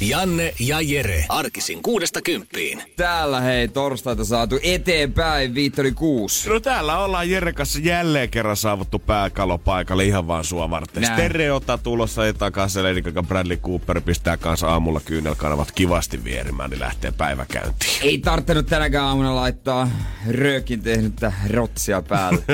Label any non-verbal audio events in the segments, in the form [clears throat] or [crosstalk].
Janne ja Jere. Arkisin kuudesta kymppiin. Täällä hei torstaita saatu eteenpäin, viittori kuusi. No täällä ollaan Jere kanssa jälleen kerran saavuttu pääkalopaikalle ihan vaan sua varten. Näin. Stereota tulossa takaisin, Lady Gaga Bradley Cooper pistää kanssa aamulla kyynelkanavat kivasti vierimään, niin lähtee päiväkäyntiin. Ei tarttunut tänäkään aamuna laittaa röökin tehnyttä rotsia päälle.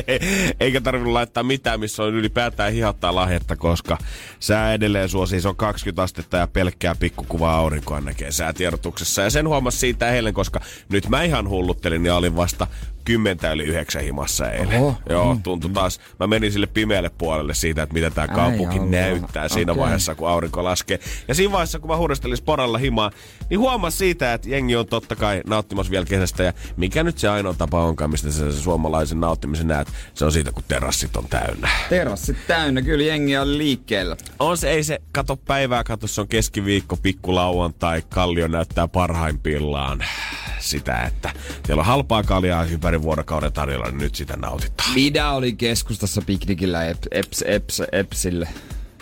[laughs] Eikä tarvinnut laittaa mitään, missä on ylipäätään hihattaa lahjetta, koska sää edelleen suosii, se on 20 astetta ja pelkkää pikkukuvaa aurinkoa näkee säätiedotuksessa. Ja sen huomasi siitä eilen, koska nyt mä ihan hulluttelin ja olin vasta kymmentä yli yhdeksän himassa eilen. Oho. Joo, tuntui taas. Mä menin sille pimeälle puolelle siitä, että mitä tämä kaupunki Allah. näyttää siinä Okei. vaiheessa, kun aurinko laskee. Ja siinä vaiheessa, kun mä huudestelin sporalla himaa, niin huomas siitä, että jengi on totta kai nauttimassa vielä kesästä. Ja mikä nyt se ainoa tapa onkaan, mistä sä se suomalaisen nauttimisen näet, se on siitä, kun terassit on täynnä. Terassit täynnä, kyllä jengi oli liikkeellä. On se, ei se, kato päivää, kato se on keskiviikko, pikku lauantai, kallio näyttää parhaimpillaan sitä, että siellä on halpaa kaljaa ympäri vuorokauden tarjolla, niin nyt sitä nautitaan. Mitä oli keskustassa piknikillä Ep, Eps, Eps, Epsille?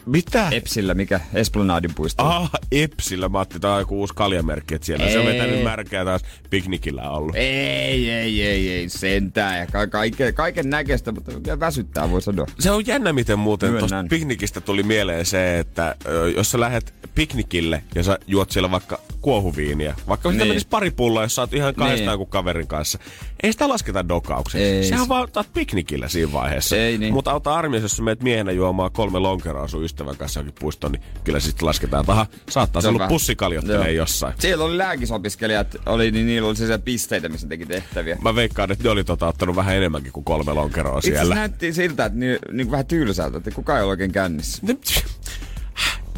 Mitä? Epsillä, mikä? Esplanadin puisto. Ah, Epsillä. Mä ajattelin, tää on joku uusi kaljamerkki, että siellä se on Ei. vetänyt märkää taas piknikillä ollut. Ei, ei, ei, ei, sentään. Ja ka- kaiken, kaiken näköistä, mutta väsyttää, voi sanoa. Se on jännä, miten muuten Myönnän. tuosta piknikistä tuli mieleen se, että jos sä lähdet piknikille ja sä juot siellä vaikka kuohuviiniä, vaikka sitä Niin. menisi pari pulloa, jos sä oot ihan kahdestaan Niin. kuin kaverin kanssa, ei sitä lasketa dokaukseksi. Ei. Sehän vaan otat piknikillä siinä vaiheessa. Ei niin. Mutta auta armias, jos sä meet miehenä juomaan kolme lonkeroa sun ystävän kanssa johonkin puistoon, niin kyllä sitten lasketaan, että aha, saattaa Se olla Joo. jossain. Siellä oli lääkisopiskelijat, oli, niin niillä oli sellaisia pisteitä, missä teki tehtäviä. Mä veikkaan, että ne oli tota, ottanut vähän enemmänkin kuin kolme lonkeroa Itse siellä. näytti siltä, että niin, niin vähän tylsältä, että kukaan ei ole oikein kännissä.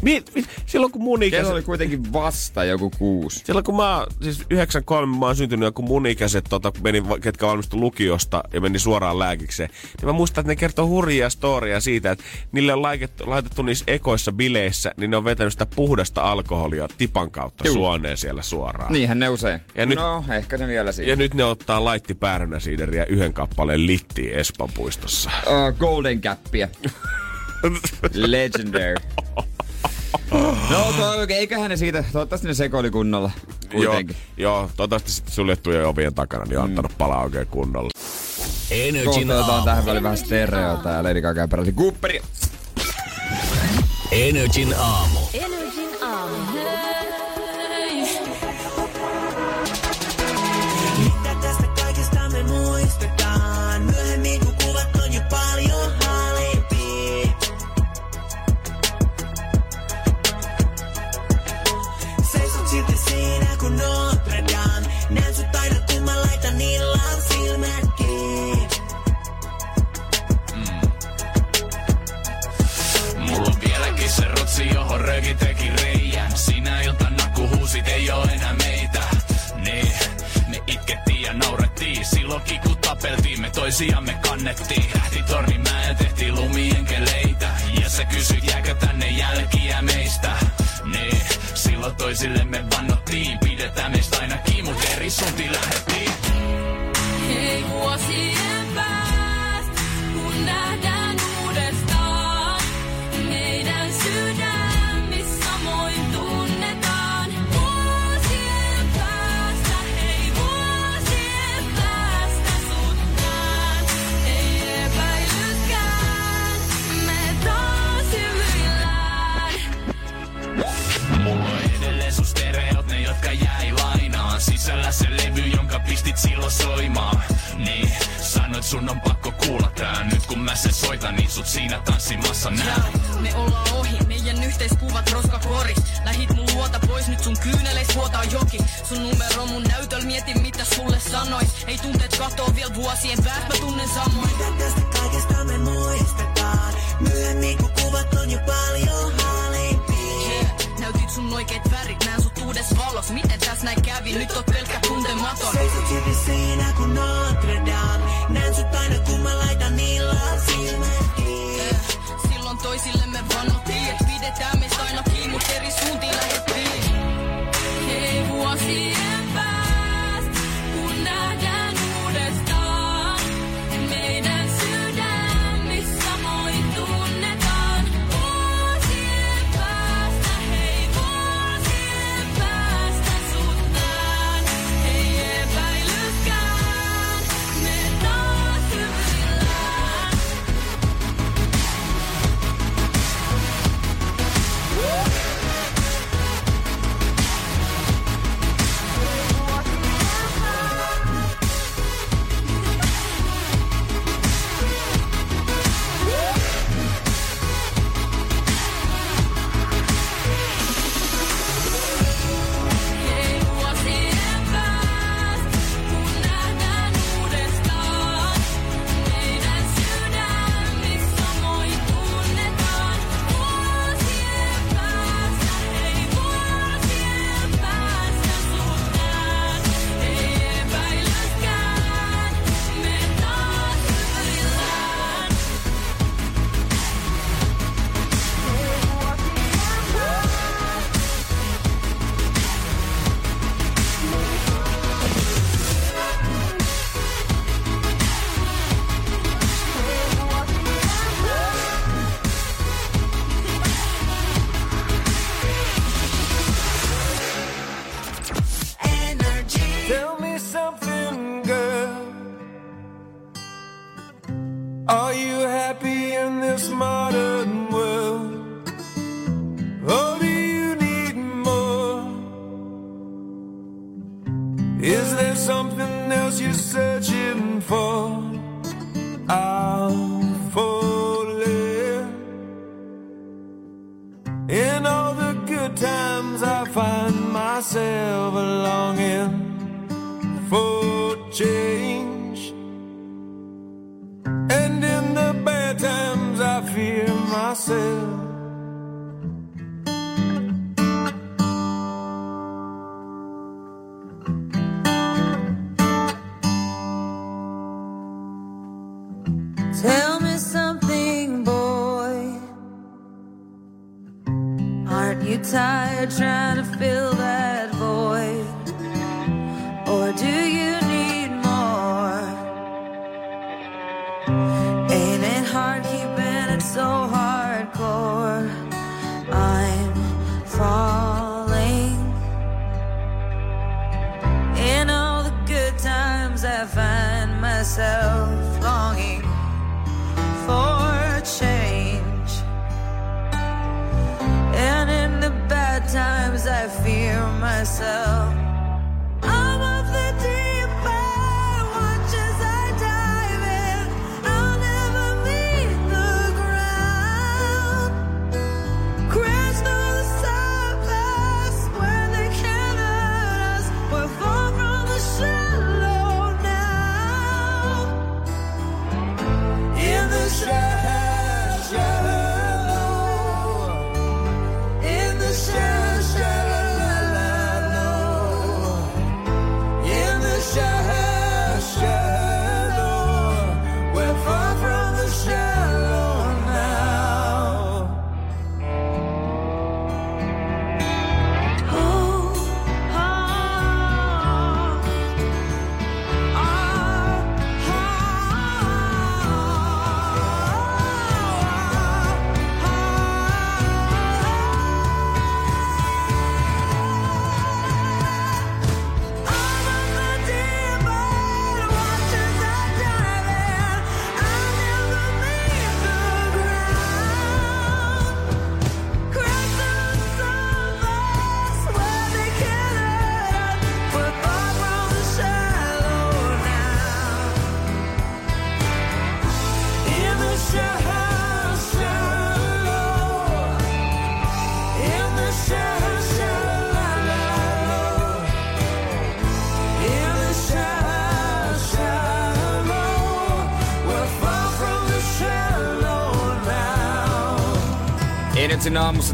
Mi- mi- silloin kun mun ikäiset... Kello oli kuitenkin vasta joku kuusi. Silloin kun mä, siis 93 mä oon syntynyt ja kun mun ikäiset, tota, meni, ketkä valmistu lukiosta ja meni suoraan lääkikseen, niin mä muistan, että ne kertoo hurjia storia siitä, että niille on laitettu, laitettu niissä ekoissa bileissä, niin ne on vetänyt sitä puhdasta alkoholia tipan kautta Juu. suoneen siellä suoraan. Niinhän ne usein. Ja nyt- no, ehkä ne vielä siinä. Ja nyt ne ottaa laitti päärynäsiideriä yhden kappaleen littiin Espan puistossa. Uh, Golden Cappia. [laughs] Legendary. No, toi, eiköhän ne siitä, toivottavasti ne sekoili kunnolla. Joo, Kuitenkin. joo, toivottavasti sitten suljettujen ovien takana niin on ottanut palaa oikein kunnolla. Energin aamu. tähän väliin vähän stereota ja Lady Gaga ja Bradley Cooperi. Energin aamu. Energin aamu. Rotsi, johon rööki teki reijän. Sinä iltana kun huusit, ei oo enää meitä. Niin, me itkettiin ja naurettiin. Silloinkin kun tapeltiin, me toisiamme kannettiin. Tähtitorni mä ja tehtiin lumienkeleitä. Ja sä kysyt, jääkö tänne jälkiä meistä. Niin, silloin toisillemme vannottiin. Pidetään meistä aina kiinni, mut eri suuntiin lähdettiin. Hei päästä, myself.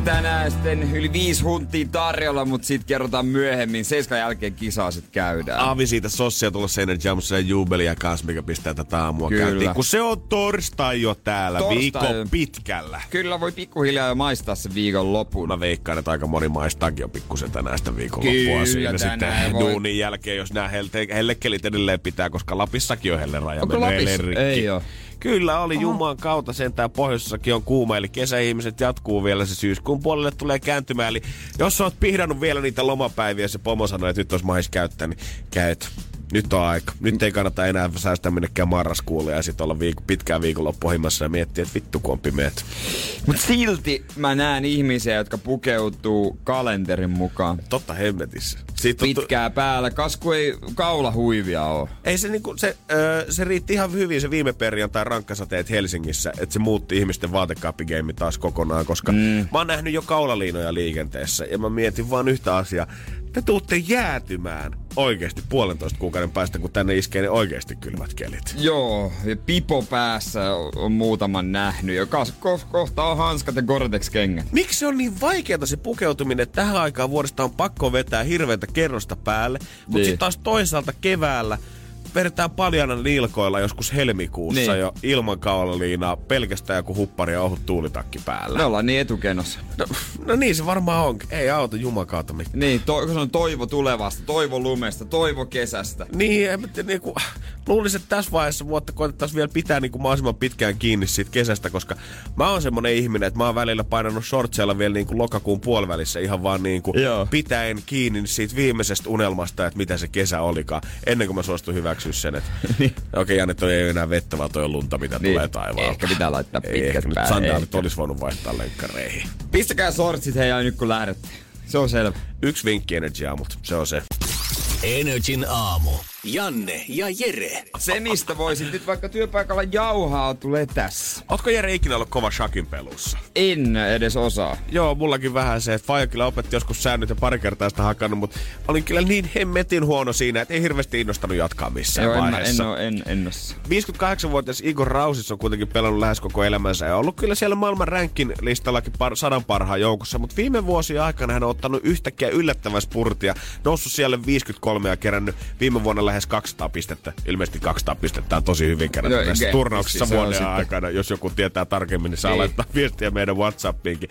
Tänään sitten yli viisi huntia tarjolla, mutta sit kerrotaan myöhemmin. Seiskan jälkeen kisaa sit käydään. Aavi siitä sossia tulossa Energy Aamussa ja jubelia kanssa, mikä pistää tätä aamua Kyllä. käyntiin. Kun se on torstai jo täällä, Torstai. viikon pitkällä. Kyllä voi pikkuhiljaa jo maistaa se viikon lopun. Mä veikkaan, että aika moni maistaakin jo pikkusen tänään sitä viikonloppua Kyllä, siinä sitten voi. duunin jälkeen, jos nämä hellekkelit edelleen pitää, koska Lapissakin on helleraja Onko mennyt Lapissa? Ei oo. Kyllä oli Jumalan kautta sentään pohjoisessakin on kuuma, eli kesäihmiset jatkuu vielä se syyskuun puolelle tulee kääntymään. Eli jos oot pihdannut vielä niitä lomapäiviä, se pomo sanoi, että nyt olisi mahis käyttää, niin käyt. Nyt on aika. Nyt ei kannata enää säästää minnekään marraskuulle ja sitten olla viik- pitkään viikonloppu ohimassa ja miettiä, että vittu kun on. Mut silti mä näen ihmisiä, jotka pukeutuu kalenterin mukaan. Totta hemmetissä. Siitä on tu- Pitkää päällä, kas kun ei kaulahuivia oo. Ei se, niinku, se, öö, se riitti ihan hyvin se viime perjantai rankkasateet Helsingissä, että se muutti ihmisten vaatekaappigeimi taas kokonaan, koska mm. mä oon nähnyt jo kaulaliinoja liikenteessä ja mä mietin vaan yhtä asiaa. Te tuutte jäätymään oikeasti puolentoista kuukauden päästä, kun tänne iskee ne oikeasti kylmät kelit. Joo, ja pipo päässä on muutaman nähnyt. Ja kas, ko, kohta on hanskat ja Gore-Tex-kengät. Miksi se on niin vaikeaa se pukeutuminen, että tähän aikaan vuodesta on pakko vetää hirveätä kerrosta päälle, mutta Niin. sitten taas toisaalta keväällä vedetään paljana nilkoilla joskus helmikuussa Niin. jo ilman kaulaliinaa, pelkästään joku huppari ja ohut tuulitakki päällä. Me ollaan niin etukenossa. No, no niin se varmaan on. Ei auta jumakautta mitään. Niin, to, se on toivo tulevasta, toivo lumesta, toivo kesästä. Niin, en tiedä, niinku, luulisin, että tässä vaiheessa vuotta koetettaisiin vielä pitää niinku mahdollisimman pitkään kiinni siitä kesästä, koska mä oon semmonen ihminen, että mä oon välillä painanut shortseilla vielä niinku lokakuun puolivälissä ihan vaan niinku Joo. pitäen kiinni siitä viimeisestä unelmasta, että mitä se kesä olikaan, ennen kuin mä suostun hyväksyä sen, että [laughs] okei okay, Janne, toi ei ole enää vettä, vaan toi on lunta, mitä Niin. tulee taivaalta. Ehkä pitää laittaa ei, pitkät ehkä nyt sandaalit olisi voinut vaihtaa lenkkareihin. Pistäkää sortsit hei nyt kun lähdette. Se on selvä. Yksi vinkki Energy Aamut, se on se. Energin aamu. Janne ja Jere. Se, mistä voisin nyt vaikka työpaikalla jauhaa, tulee tässä. Ootko Jere ikinä ollut kova shakin pelussa? En edes osaa. Joo, mullakin vähän se, että Faija kyllä opetti joskus säännöt ja pari kertaa sitä hakannut, mutta olin kyllä niin hemmetin huono siinä, että ei hirveästi innostanut jatkaa missään Joo, en, vaiheessa. en, oo, en, en osaa. 58-vuotias Igor Rausis on kuitenkin pelannut lähes koko elämänsä ja ollut kyllä siellä maailman rankin listallakin par, sadan parhaan joukossa, mutta viime vuosien aikana hän on ottanut yhtäkkiä yllättävän spurtia, noussut siellä 53 ja kerännyt viime vuonna lähes 200 pistettä. Ilmeisesti 200 pistettä on tosi hyvin kerätty No, näissä okei. turnauksissa Se on vuoden sitten- aikana. Jos joku tietää tarkemmin, niin saa Niin. laittaa viestiä meidän Whatsappiinkin.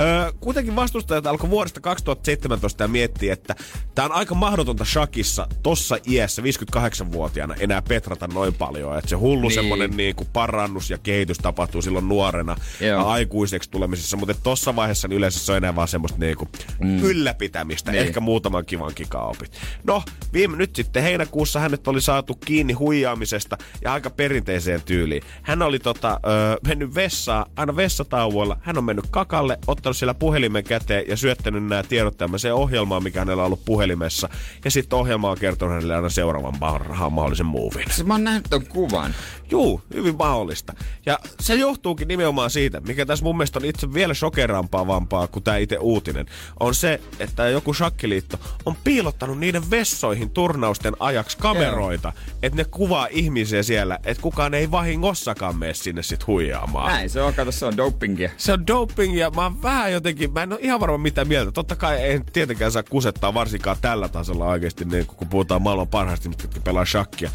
Öö, kuitenkin vastustajat alkoi vuodesta 2017 ja miettiä, että tämä on aika mahdotonta shakissa tossa iässä 58-vuotiaana enää petrata noin paljon. Että se hullu Niin. niin. semmonen niinku parannus ja kehitys tapahtuu silloin nuorena Joo. ja aikuiseksi tulemisessa. Mutta tossa vaiheessa niin yleensä se on enää vaan semmoista niinku mm. ylläpitämistä. Niin. Ehkä muutaman kivan kikaopit. No, viime, nyt sitten heinäkuussa hänet oli saatu kiinni huijaamisesta ja aika perinteiseen tyyliin. Hän oli tota, ö, mennyt vessaan, aina vessatauoilla. Hän on mennyt kakalle, ottanut siellä puhelimen käteen ja syöttänyt nämä tiedot tämmöiseen ohjelmaan, mikä hänellä on ollut puhelimessa. Ja sitten ohjelma on kertonut hänelle aina seuraavan parhaan mahdollisen movin. Se mä oon nähnyt ton kuvan. Juu, hyvin mahdollista. Ja se johtuukin nimenomaan siitä, mikä tässä mun mielestä on itse vielä shokerampaavampaa kuin tämä itse uutinen, on se, että joku shakkiliitto on piilottanut niiden vessoihin turnausten ajaksi kameroita, että ne kuvaa ihmisiä siellä, että kukaan ei vahingossakaan mene sinne sit huijaamaan. Näin se on, kato se on dopingia. Se on doping ja mä oon vähän jotenkin, mä en ole ihan varma mitä mieltä. Totta kai ei tietenkään saa kusettaa varsinkaan tällä tasolla oikeasti, niin kun puhutaan maailman parhaista, mitkä pelaa shakkia.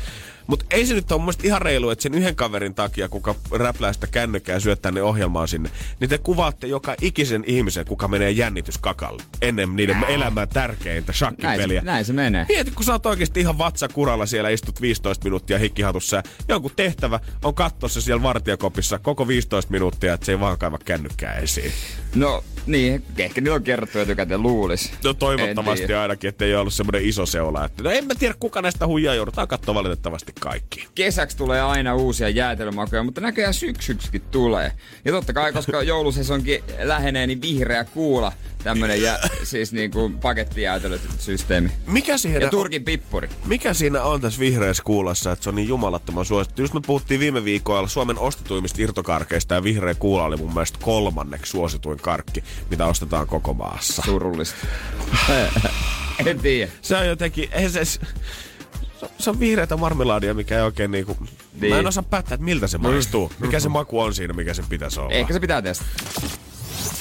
Mutta ei se nyt ole mun ihan reilu, että sen yhden kaverin takia, kuka räplää sitä kännykkää ja syöttää ne ohjelmaa sinne, niin te kuvaatte joka ikisen ihmisen, kuka menee jännityskakalle ennen niiden elämän tärkeintä Näin, shakkipeliä. se- näin se menee. Mieti, kun sä oot oikeasti ihan vatsakuralla siellä, istut 15 minuuttia hikkihatussa ja jonkun tehtävä on katsoa se siellä vartijakopissa koko 15 minuuttia, että se ei vaan kaiva kännykkää esiin. No niin, ehkä niillä on kerrottu etukäteen luulis. No toivottavasti ainakin, että ei ollut semmoinen iso seula. Että, no en mä tiedä, kuka näistä huijaa joudutaan katsoa valitettavasti kaikki. kesäksi tulee aina uusia jäätelömakuja, mutta näköjään syksyksikin tulee. Ja totta kai, koska [laughs] joulusesonkin lähenee, niin vihreä kuula, tämmönen jä, siis niinku pakettijäätelösysteemi. Mikä, siihen Ja Turkin pippuri. mikä siinä on tässä vihreässä kuulassa, että se on niin jumalattoman suosittu? Just me puhuttiin viime viikolla Suomen ostetuimmista irtokarkeista ja vihreä kuula oli mun mielestä kolmanneksi suosituin karkki, mitä ostetaan koko maassa. Surullista. [laughs] en tiedä. Se on jotenkin, ei se, se, se on vihreätä marmelaadia, mikä ei oikein niinku... Niin. Niin. Mä en osaa päättää, että miltä se maistuu. Mikä se maku on siinä, mikä sen pitäisi olla. Ehkä se pitää testata.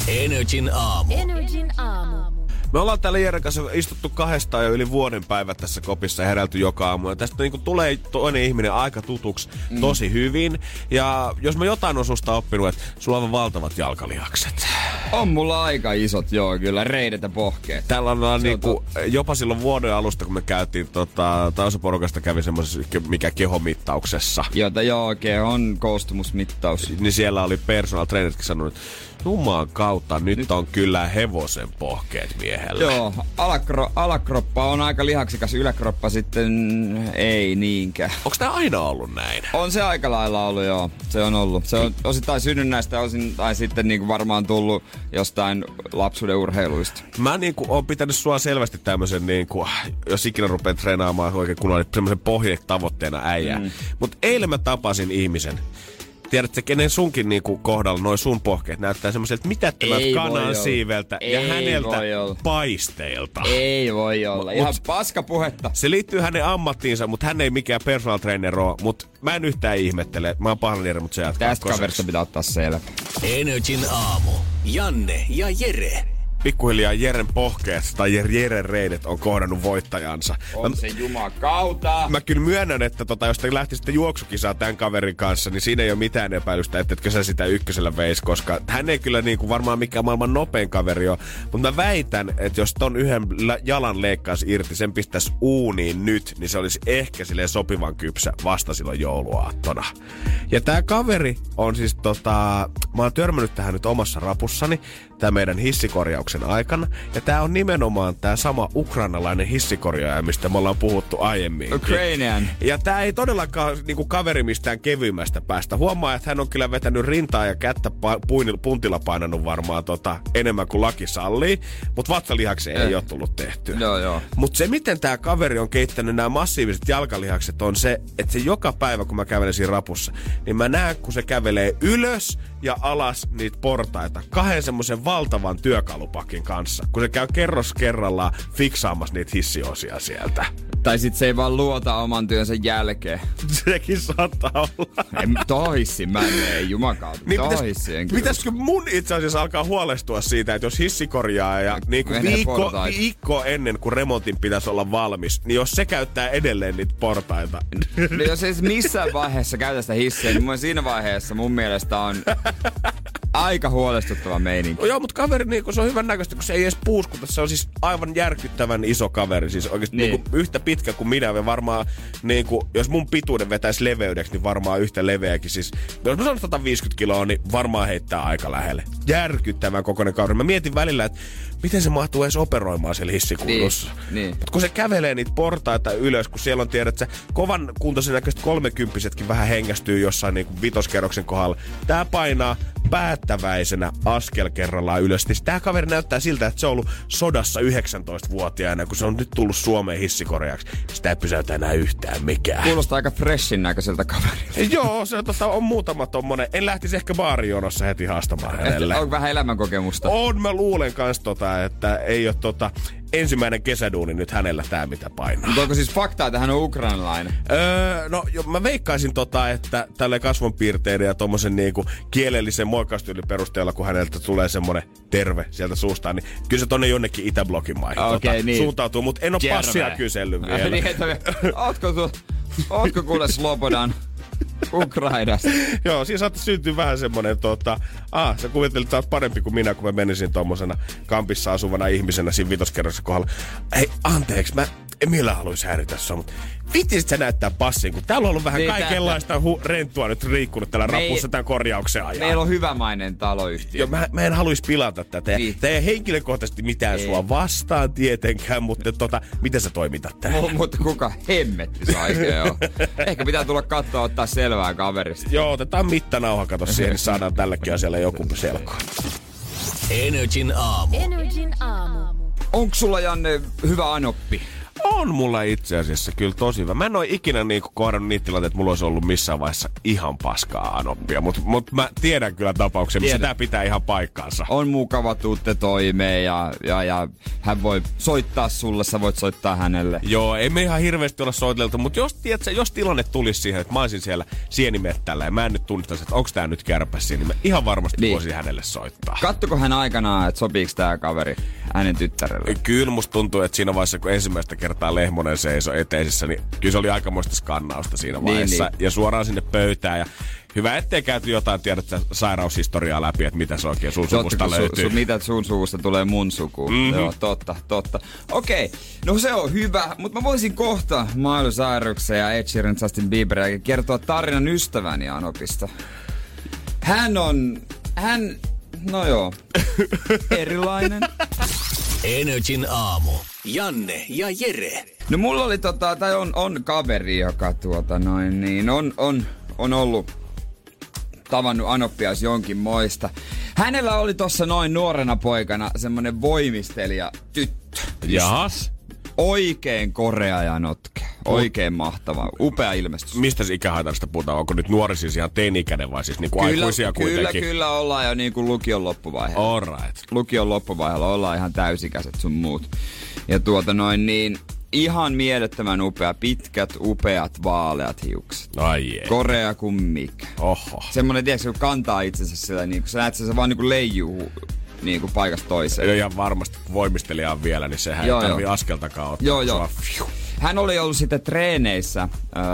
Energin aamu. Energin aamu. Me ollaan täällä Jeren kanssa istuttu kahdestaan jo yli vuoden päivät tässä kopissa ja herälty joka aamu. Ja tästä niinku tulee toinen ihminen aika tutuksi mm. tosi hyvin. Ja jos mä jotain on susta oppinut, että sulla on valtavat jalkalihakset. On mulla aika isot, joo, kyllä, reidet ja pohkeet. Täällä on, niinku, jopa silloin vuoden alusta, kun me käytiin tota, tausaporukasta kävi semmoisessa, mikä kehomittauksessa. Jota joo, oikein on koostumusmittaus. Niin siellä oli personal traineritkin sanonut, että Jumaan kautta, nyt, nyt on kyllä hevosen pohkeet miehellä. Joo, alakro, alakroppa on aika lihaksikas, yläkroppa sitten ei niinkään. Onko tämä aina ollut näin? On se aika lailla ollut, joo. Se on ollut. Se on osittain synnynnäistä, osin, tai sitten niinku varmaan tullut jostain lapsuuden urheiluista. Mä niinku oon pitänyt sua selvästi tämmösen niinku, jos ikinä rupeat treenaamaan oikein kunnolla, niin semmoisen pohjetavoitteena äijää. Mm. Mut eilen mä tapasin ihmisen, tiedätkö, kenen sunkin niinku kohdalla noin sun pohkeet näyttää semmoiselta mitättömältä Ei kanan siiveltä ja Ei häneltä voi olla. paisteilta. Ei voi olla. Mut- Ihan paska puhetta. Se liittyy hänen ammattiinsa, mutta hän ei mikään personal trainer ole. Mutta mä en yhtään ihmettele. Mä oon pahoillani Jere, mutta se jatkaa Tästä kaverista pitää ottaa selvä. Energin aamu. Janne ja Jere. Pikkuhiljaa Jeren pohkeet tai Jeren reidet on kohdannut voittajansa. On Mä- se jumakauta. Mä kyllä myönnän, että tota, jos te lähtisitte juoksukisaa tämän kaverin kanssa, niin siinä ei ole mitään epäilystä, että etkö sä sitä ykkösellä veis, koska hän ei kyllä niinku varmaan mikään maailman nopein kaveri ole. Mutta mä väitän, että jos ton yhden jalan leikkaisi irti, sen pistäisi uuniin nyt, niin se olisi ehkä silleen sopivan kypsä vasta silloin jouluaattona. Ja tää kaveri on siis tota, mä oon törmännyt tähän nyt omassa rapussani, tää meidän hissikorjauksen aikana. Ja tää on nimenomaan tää sama ukrainalainen hissikorjaaja, mistä me ollaan puhuttu aiemmin. Ukrainian. Ja tää ei todellakaan niinku kaveri mistään kevyimmästä päästä. Huomaa, että hän on kyllä vetänyt rintaa ja kättä pa- puntilla painanut varmaan tota, enemmän kuin laki sallii. Mutta vatsalihaksen ei Eh. ole tullut tehtyä. Joo, joo. Mutta se, miten tämä kaveri on keittänyt nämä massiiviset jalkalihakset, on se, että se joka päivä, kun mä kävelen siinä rapussa, niin mä näen, kun se kävelee ylös ja alas niitä portaita kahden semmoisen valtavan työkalupakin kanssa, kun se käy kerros kerrallaan fiksaamassa niitä hissiosia sieltä. Tai sit se ei vaan luota oman työnsä jälkeen. [laughs] Sekin saattaa olla. En, tohissi mä en mene, jumakauta. Niin Niin pitäis, pitäisikö mun itse asiassa alkaa huolestua siitä, että jos hissi korjaa ja niin kuin viikko, portaita. viikko ennen kuin remontin pitäisi olla valmis, niin jos se käyttää edelleen niitä portaita, [laughs] No jos ei missään vaiheessa käytä sitä hissiä, niin mun siinä vaiheessa mun mielestä on aika huolestuttava meininki. No joo, mutta kaveri, niin kun se on hyvän näköistä, kun se ei edes puuskuta. Se on siis aivan järkyttävän iso kaveri. Siis oikeasti. Niin. Niin yhtä pitkä kuin minä. Ja varmaan, niin kuin, jos mun pituuden vetäisi leveydeksi, niin varmaan yhtä leveäkin. Siis, jos mä sanon 150 kiloa, niin varmaan heittää aika lähelle. Järkyttävän kokoinen kaveri. Mä mietin välillä, että miten se mahtuu edes operoimaan siellä hissikunnossa. Niin, niin. Mutta kun se kävelee niitä portaita ylös, kun siellä on tiedät, että kovan kuntoisen näköiset kolmekymppisetkin vähän hengästyy jossain niin kuin vitoskerroksen kohdalla. Tää painaa päättäväisenä askel kerrallaan ylös. Siis tää kaveri näyttää siltä, että se on ollut sodassa 19-vuotiaana, kun se on nyt tullut Suomeen hissikorjaaksi. Sitä ei pysäytä enää yhtään mikään. Kuulostaa aika freshin näköiseltä kaverilta. [laughs] Joo, se on, tota, on muutama tommonen. En lähtisi ehkä baarijonossa heti haastamaan hänelle. Onko vähän elämänkokemusta? On, mä luulen kans tota, että ei ole tota, ensimmäinen kesäduuni nyt hänellä tää, mitä painaa. Mutta onko siis faktaa, että hän on ukrainalainen? Öö, no jo, mä veikkaisin tota, että tälle kasvonpiirteiden ja tommosen niinku kielellisen moikkaustyylin perusteella, kun häneltä tulee semmonen terve sieltä suustaan, niin kyllä se tonne jonnekin Itäblokin maihin Okei, tota, niin. suuntautuu, mutta en ole passia kysellyt [laughs] vielä. niin, että, ootko, tu, ootko kuule Slobodan [laughs] Ukrainasta? [laughs] Joo, siinä saattaisi syntyä vähän semmonen, tota, ah, sä kuvittelit, että sä oot parempi kuin minä, kun mä menisin tommosena kampissa asuvana ihmisenä siinä vitoskerrossa kohdalla. Hei, anteeksi, mä en millään haluaisi häiritä sua, mutta vittisit sä näyttää passiin, kun täällä on ollut vähän Niin, kaikenlaista hu- rentua nyt riikkunut tällä Me rapussa tämän korjauksen ajan. Meillä on hyvämainen taloyhtiö. Joo, mä, mä en haluaisi pilata tätä. Niin. Tämä ei henkilökohtaisesti mitään Ei. sua vastaan tietenkään, mutta tota, miten sä toimitat täällä? Mu- mutta kuka hemmetti saisi, joo. Ehkä pitää tulla katsoa ottaa selvää kaverista. Joo, otetaan mittanauha, kato siihen, niin saadaan tällekin asialle joku selko. Energin aamu. Energin aamu. Onko sulla Janne hyvä anoppi? On mulla itse asiassa kyllä tosi hyvä. Mä en oo ikinä niinku kohdannut niitä tilanteita, että mulla olisi ollut missään vaiheessa ihan paskaa anoppia. Mutta mut mä tiedän kyllä tapauksia, missä tää pitää ihan paikkaansa. On mukava tuutte toimeen ja, ja, ja hän voi soittaa sulle, sä voit soittaa hänelle. Joo, ei me ihan hirveästi olla soiteltu, mutta jos, tiedätkö, jos tilanne tulisi siihen, että mä olisin siellä sienimettällä ja mä en nyt tunnistaisi, että onko tää nyt kärpäs niin mä ihan varmasti Niin. voisin hänelle soittaa. Kattuko hän aikanaan, että sopiiko tää kaveri hänen tyttärelle? Kyllä musta tuntuu, että siinä vaiheessa, kun ensimmäistä kertaa Lehmonen seisoi eteisessä, niin kyllä se oli aikamoista skannausta siinä Niin, vaiheessa. niin. Ja suoraan sinne pöytään. Ja hyvä, ettei käyty jotain, tiedätkö, sairaushistoriaa läpi, että mitä se oikein sun Totta, suvusta su, löytyy. su, mitä sun suvusta tulee mun sukuun. Mhm. Mm-hmm. Joo, totta, totta. Okei, no se on hyvä, mutta mä voisin kohta Miley Cyruksen ja Ed Sheeran Justin Bieberia kertoa tarinan ystäväni Anopista. Hän on, hän, no joo, [laughs] erilainen. Energin aamu. Janne ja Jere. No mulla oli tota, tai on, on kaveri, joka tuota noin, niin on, on, on ollut tavannut Anoppias jonkin moista. Hänellä oli tossa noin nuorena poikana semmonen voimistelija tyttö. Jahas. Oikein korea ja notke. Oikein mahtava. Upea ilmestys. Mistä ikähaitarista puhutaan? Onko nyt nuori siis ihan teini-ikäinen vai siis niinku aikuisia kyllä, kuitenkin? kyllä ollaan jo niin kuin lukion loppuvaiheella. All right. lukion loppuvaiheella ollaan ihan täysikäiset sun muut. Ja tuota noin niin, ihan mielettömän upea, pitkät, upeat, vaaleat hiukset. Ai jee. Korea kuin mikä. Oho. Semmonen, tiedätkö, kun kantaa itsensä sillä niin kuin sä näet, se vaan niin kuin leijuu niin kuin paikasta toiseen. Ja ihan varmasti on vielä, niin sehän Joo, ei tarvii joo. askeltakaan ottaa. Joo, joo. Hän oli ollut sitten treeneissä, öö,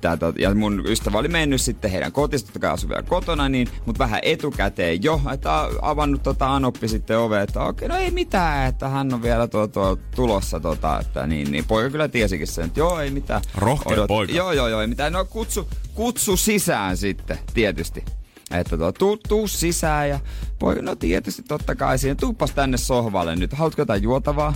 tätä, ja mun ystävä oli mennyt sitten heidän kotiin, totta kai asui vielä kotona, niin, mutta vähän etukäteen jo, että avannut tota Anoppi sitten ove, että okei, no ei mitään, että hän on vielä tuo, tuo tulossa, tota, että niin, niin poika kyllä tiesikin sen, että joo, ei mitään. Rohkea poika. Joo, joo, joo, ei mitään. No kutsu, kutsu sisään sitten, tietysti. Että tuo, tuu, tuu sisään ja poika, no tietysti totta kai siihen, tuuppas tänne sohvalle nyt, haluatko jotain juotavaa?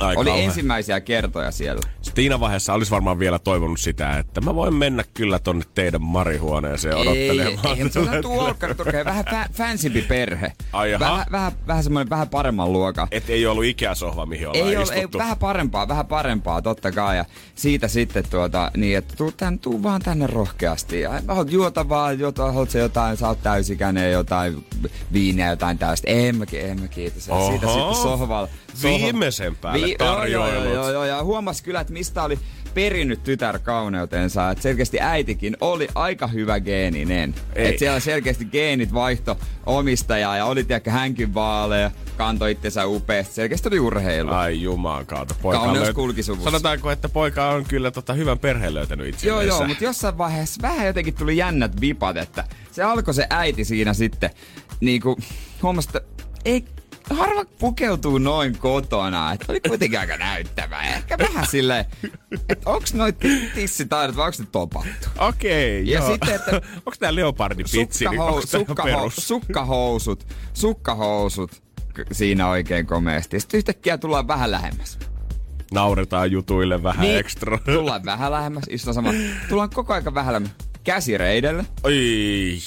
Ai Oli kauhea. ensimmäisiä kertoja siellä. Siinä vaiheessa olisi varmaan vielä toivonut sitä, että mä voin mennä kyllä tonne teidän marihuoneeseen odottelemaan. Ei, ei, se on [laughs] tuolkkarit, okei, vähän fä, fansimpi perhe. Ai jaha. vähän, vähän, vähän semmoinen vähän paremman luokan. Et ei ollut Ikea-sohva, mihin ollaan Ei, ole, ei, vähän parempaa, vähän parempaa, totta kai. Ja siitä sitten tuota, niin, että tuu, tän, tuu vaan tänne rohkeasti. Ja haluat juota vaan, juota, haluat se jotain, sä oot täysikäinen, jotain viiniä, jotain täystä. En mä, kiitos. Ja siitä sitten sohvalla. Viimeisen päälle joo, joo, tarjoilut. joo, joo, joo, ja huomasi kyllä, että mistä oli perinnyt tytär kauneutensa. Että selkeästi äitikin oli aika hyvä geeninen. Että siellä selkeästi geenit vaihto omistajaa ja oli tiedäkö hänkin vaalea, kantoi itsensä upeasti. Selkeästi oli urheilu. Ai jumaan kautta. Poika on Kauneus löyt- kulki suvussa. Sanotaanko, että poika on kyllä tota hyvän perheen löytänyt Joo, itsellensä. joo, mutta jossain vaiheessa vähän jotenkin tuli jännät vipat, että se alkoi se äiti siinä sitten, niinku, huomasi, että ei, harva pukeutuu noin kotona, että oli kuitenkin aika näyttävää. Ehkä vähän silleen, että onks noit tissitaidot vai onks ne topattu? Okei, Ja joo. sitten, että- [laughs] Onko tää leopardipitsi? niin Sukkahou- ihan sukkaho- perus? sukkahousut, sukkahousut siinä oikein komeasti. Sitten yhtäkkiä tullaan vähän lähemmäs. Nauretaan jutuille vähän Niin, ekstra. Tullaan vähän lähemmäs, istutaan sama. Tullaan koko aika vähän lähemmäs. Käsireidelle. Oi.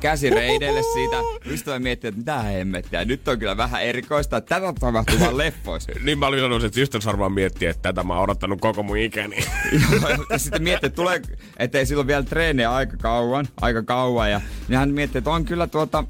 Käsireideille siitä. Ystävä miettii, että mitä hemmettiä. Nyt on kyllä vähän erikoista, että tätä tapahtuu vaan [laughs] leffoissa. Niin mä olin sanonut, että ystävänsä varmaan miettii, että tätä mä oon odottanut koko mun ikäni. [laughs] ja sitten miettii, että tulee, ettei silloin vielä treenejä aika kauan, aika kauan. Ja niin hän miettii, että on kyllä tuota,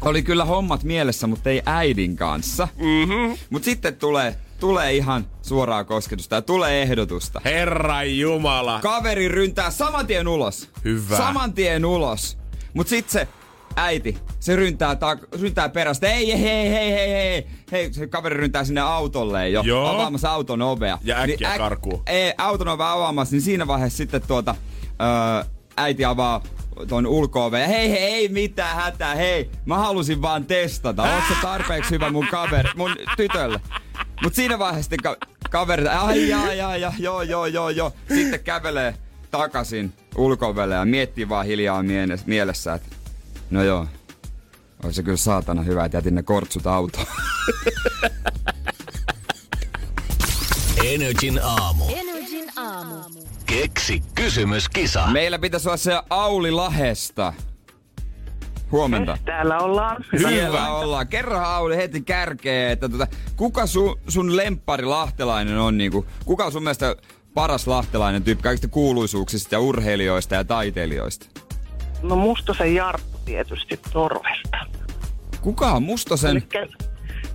oli kyllä hommat mielessä, mutta ei äidin kanssa. Mm-hmm. Mutta sitten tulee, tulee ihan suoraa kosketusta ja tulee ehdotusta. Herra Jumala. Kaveri ryntää saman tien ulos. Hyvä. Saman tien ulos. Mut sit se äiti, se ryntää, ta- ryntää perästä. Ei, hei, hei, hei, hei, hei. Hei, se kaveri ryntää sinne autolle jo. Joo. Avaamassa auton ovea. Ja äkkiä karkuun. Ei, auton ovea avaamassa, niin siinä vaiheessa sitten tuota, öö, äiti avaa ton ulko ja hei, hei, ei mitään hätää, hei, mä halusin vaan testata, onko se tarpeeksi hyvä mun kaveri, mun tytölle. Mut siinä vaiheessa sitten ka- kaveri, ai, ai, ai, ai, joo, joo, joo, joo, sitten kävelee takaisin ulkovelle ja miettii vaan hiljaa miele- mielessä, että no joo, on se kyllä saatana hyvä, että jätin ne kortsut autoon. [laughs] Energin aamu. Energin aamu. Keksi kysymyskisa. Meillä pitäisi olla se Auli Lahesta. Huomenta. Täällä ollaan. Siellä ollaan. Kerro Auli heti kärkeen, että tota, kuka su, sun lemppari lahtelainen on? Niinku, kuka on sun mielestä paras lahtelainen tyyppi kaikista kuuluisuuksista ja urheilijoista ja taiteilijoista? No Mustosen Jarttu tietysti Torvesta. Kuka on Mustosen? Elikkä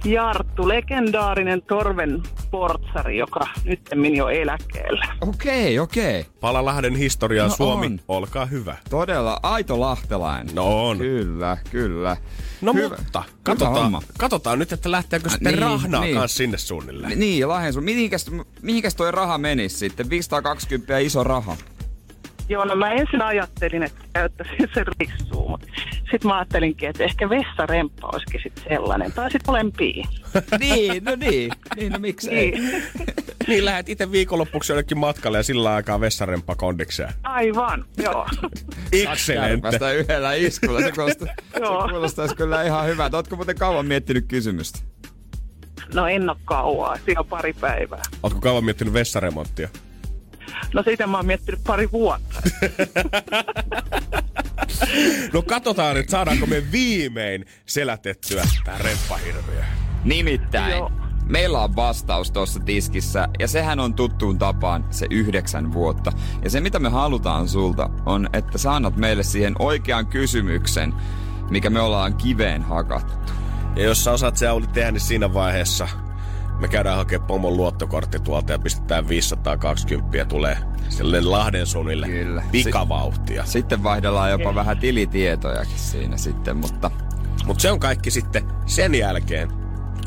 Jarttu, legendaarinen Torven portsari, joka nyt jo eläkkeellä. Okei, okei. Palalahden historiaa No Suomi, on. olkaa hyvä. Todella aito lahtelainen. No on. Kyllä, kyllä. No Hyvä. mutta, katsotaan, katsotaan nyt, että lähteekö Äh, sitten niin, rahnaa niin. kanssa sinne suunnilleen. Niin, Lahden sun. Mihinkäs, mihinkäs toi raha menisi sitten? 520 iso raha. Joo, no mä ensin ajattelin, että käyttäisin sen rissuun, mutta sitten mä ajattelinkin, että ehkä vessaremppa olisikin sitten sellainen. Tai sitten molempia. [laughs] niin, no niin. Niin, no miksei. Niin. [laughs] Niin lähdet itse viikonloppuksi jonnekin matkalle ja sillä aikaa vessarempaa kondikseen. Aivan, joo. [laughs] Excelente. Kärpästä yhdellä iskulla. Se kuulostaa, Joo. se kuulostaisi kyllä ihan hyvää. Ootko muuten kauan miettinyt kysymystä? No en ole kauaa, siinä on pari päivää. Ootko kauan miettinyt vessaremonttia? No siitä mä oon miettinyt pari vuotta. [laughs] No katsotaan nyt, saadaanko me viimein selätettyä tää remppahirviö. Nimittäin. Joo. Meillä on vastaus tuossa tiskissä ja sehän on tuttuun tapaan se yhdeksän vuotta. Ja se mitä me halutaan sulta on, että sä annat meille siihen oikean kysymyksen, mikä me ollaan kiveen hakattu. Ja jos sä osaat se Auli tehdä, niin siinä vaiheessa me käydään hakemaan pomon luottokortti tuolta ja pistetään 520 ja tulee sille Lahden sunille Kyllä. pikavauhtia. Sitten vaihdellaan jopa vähän tilitietojakin siinä sitten, mutta Mutta se on kaikki sitten sen jälkeen,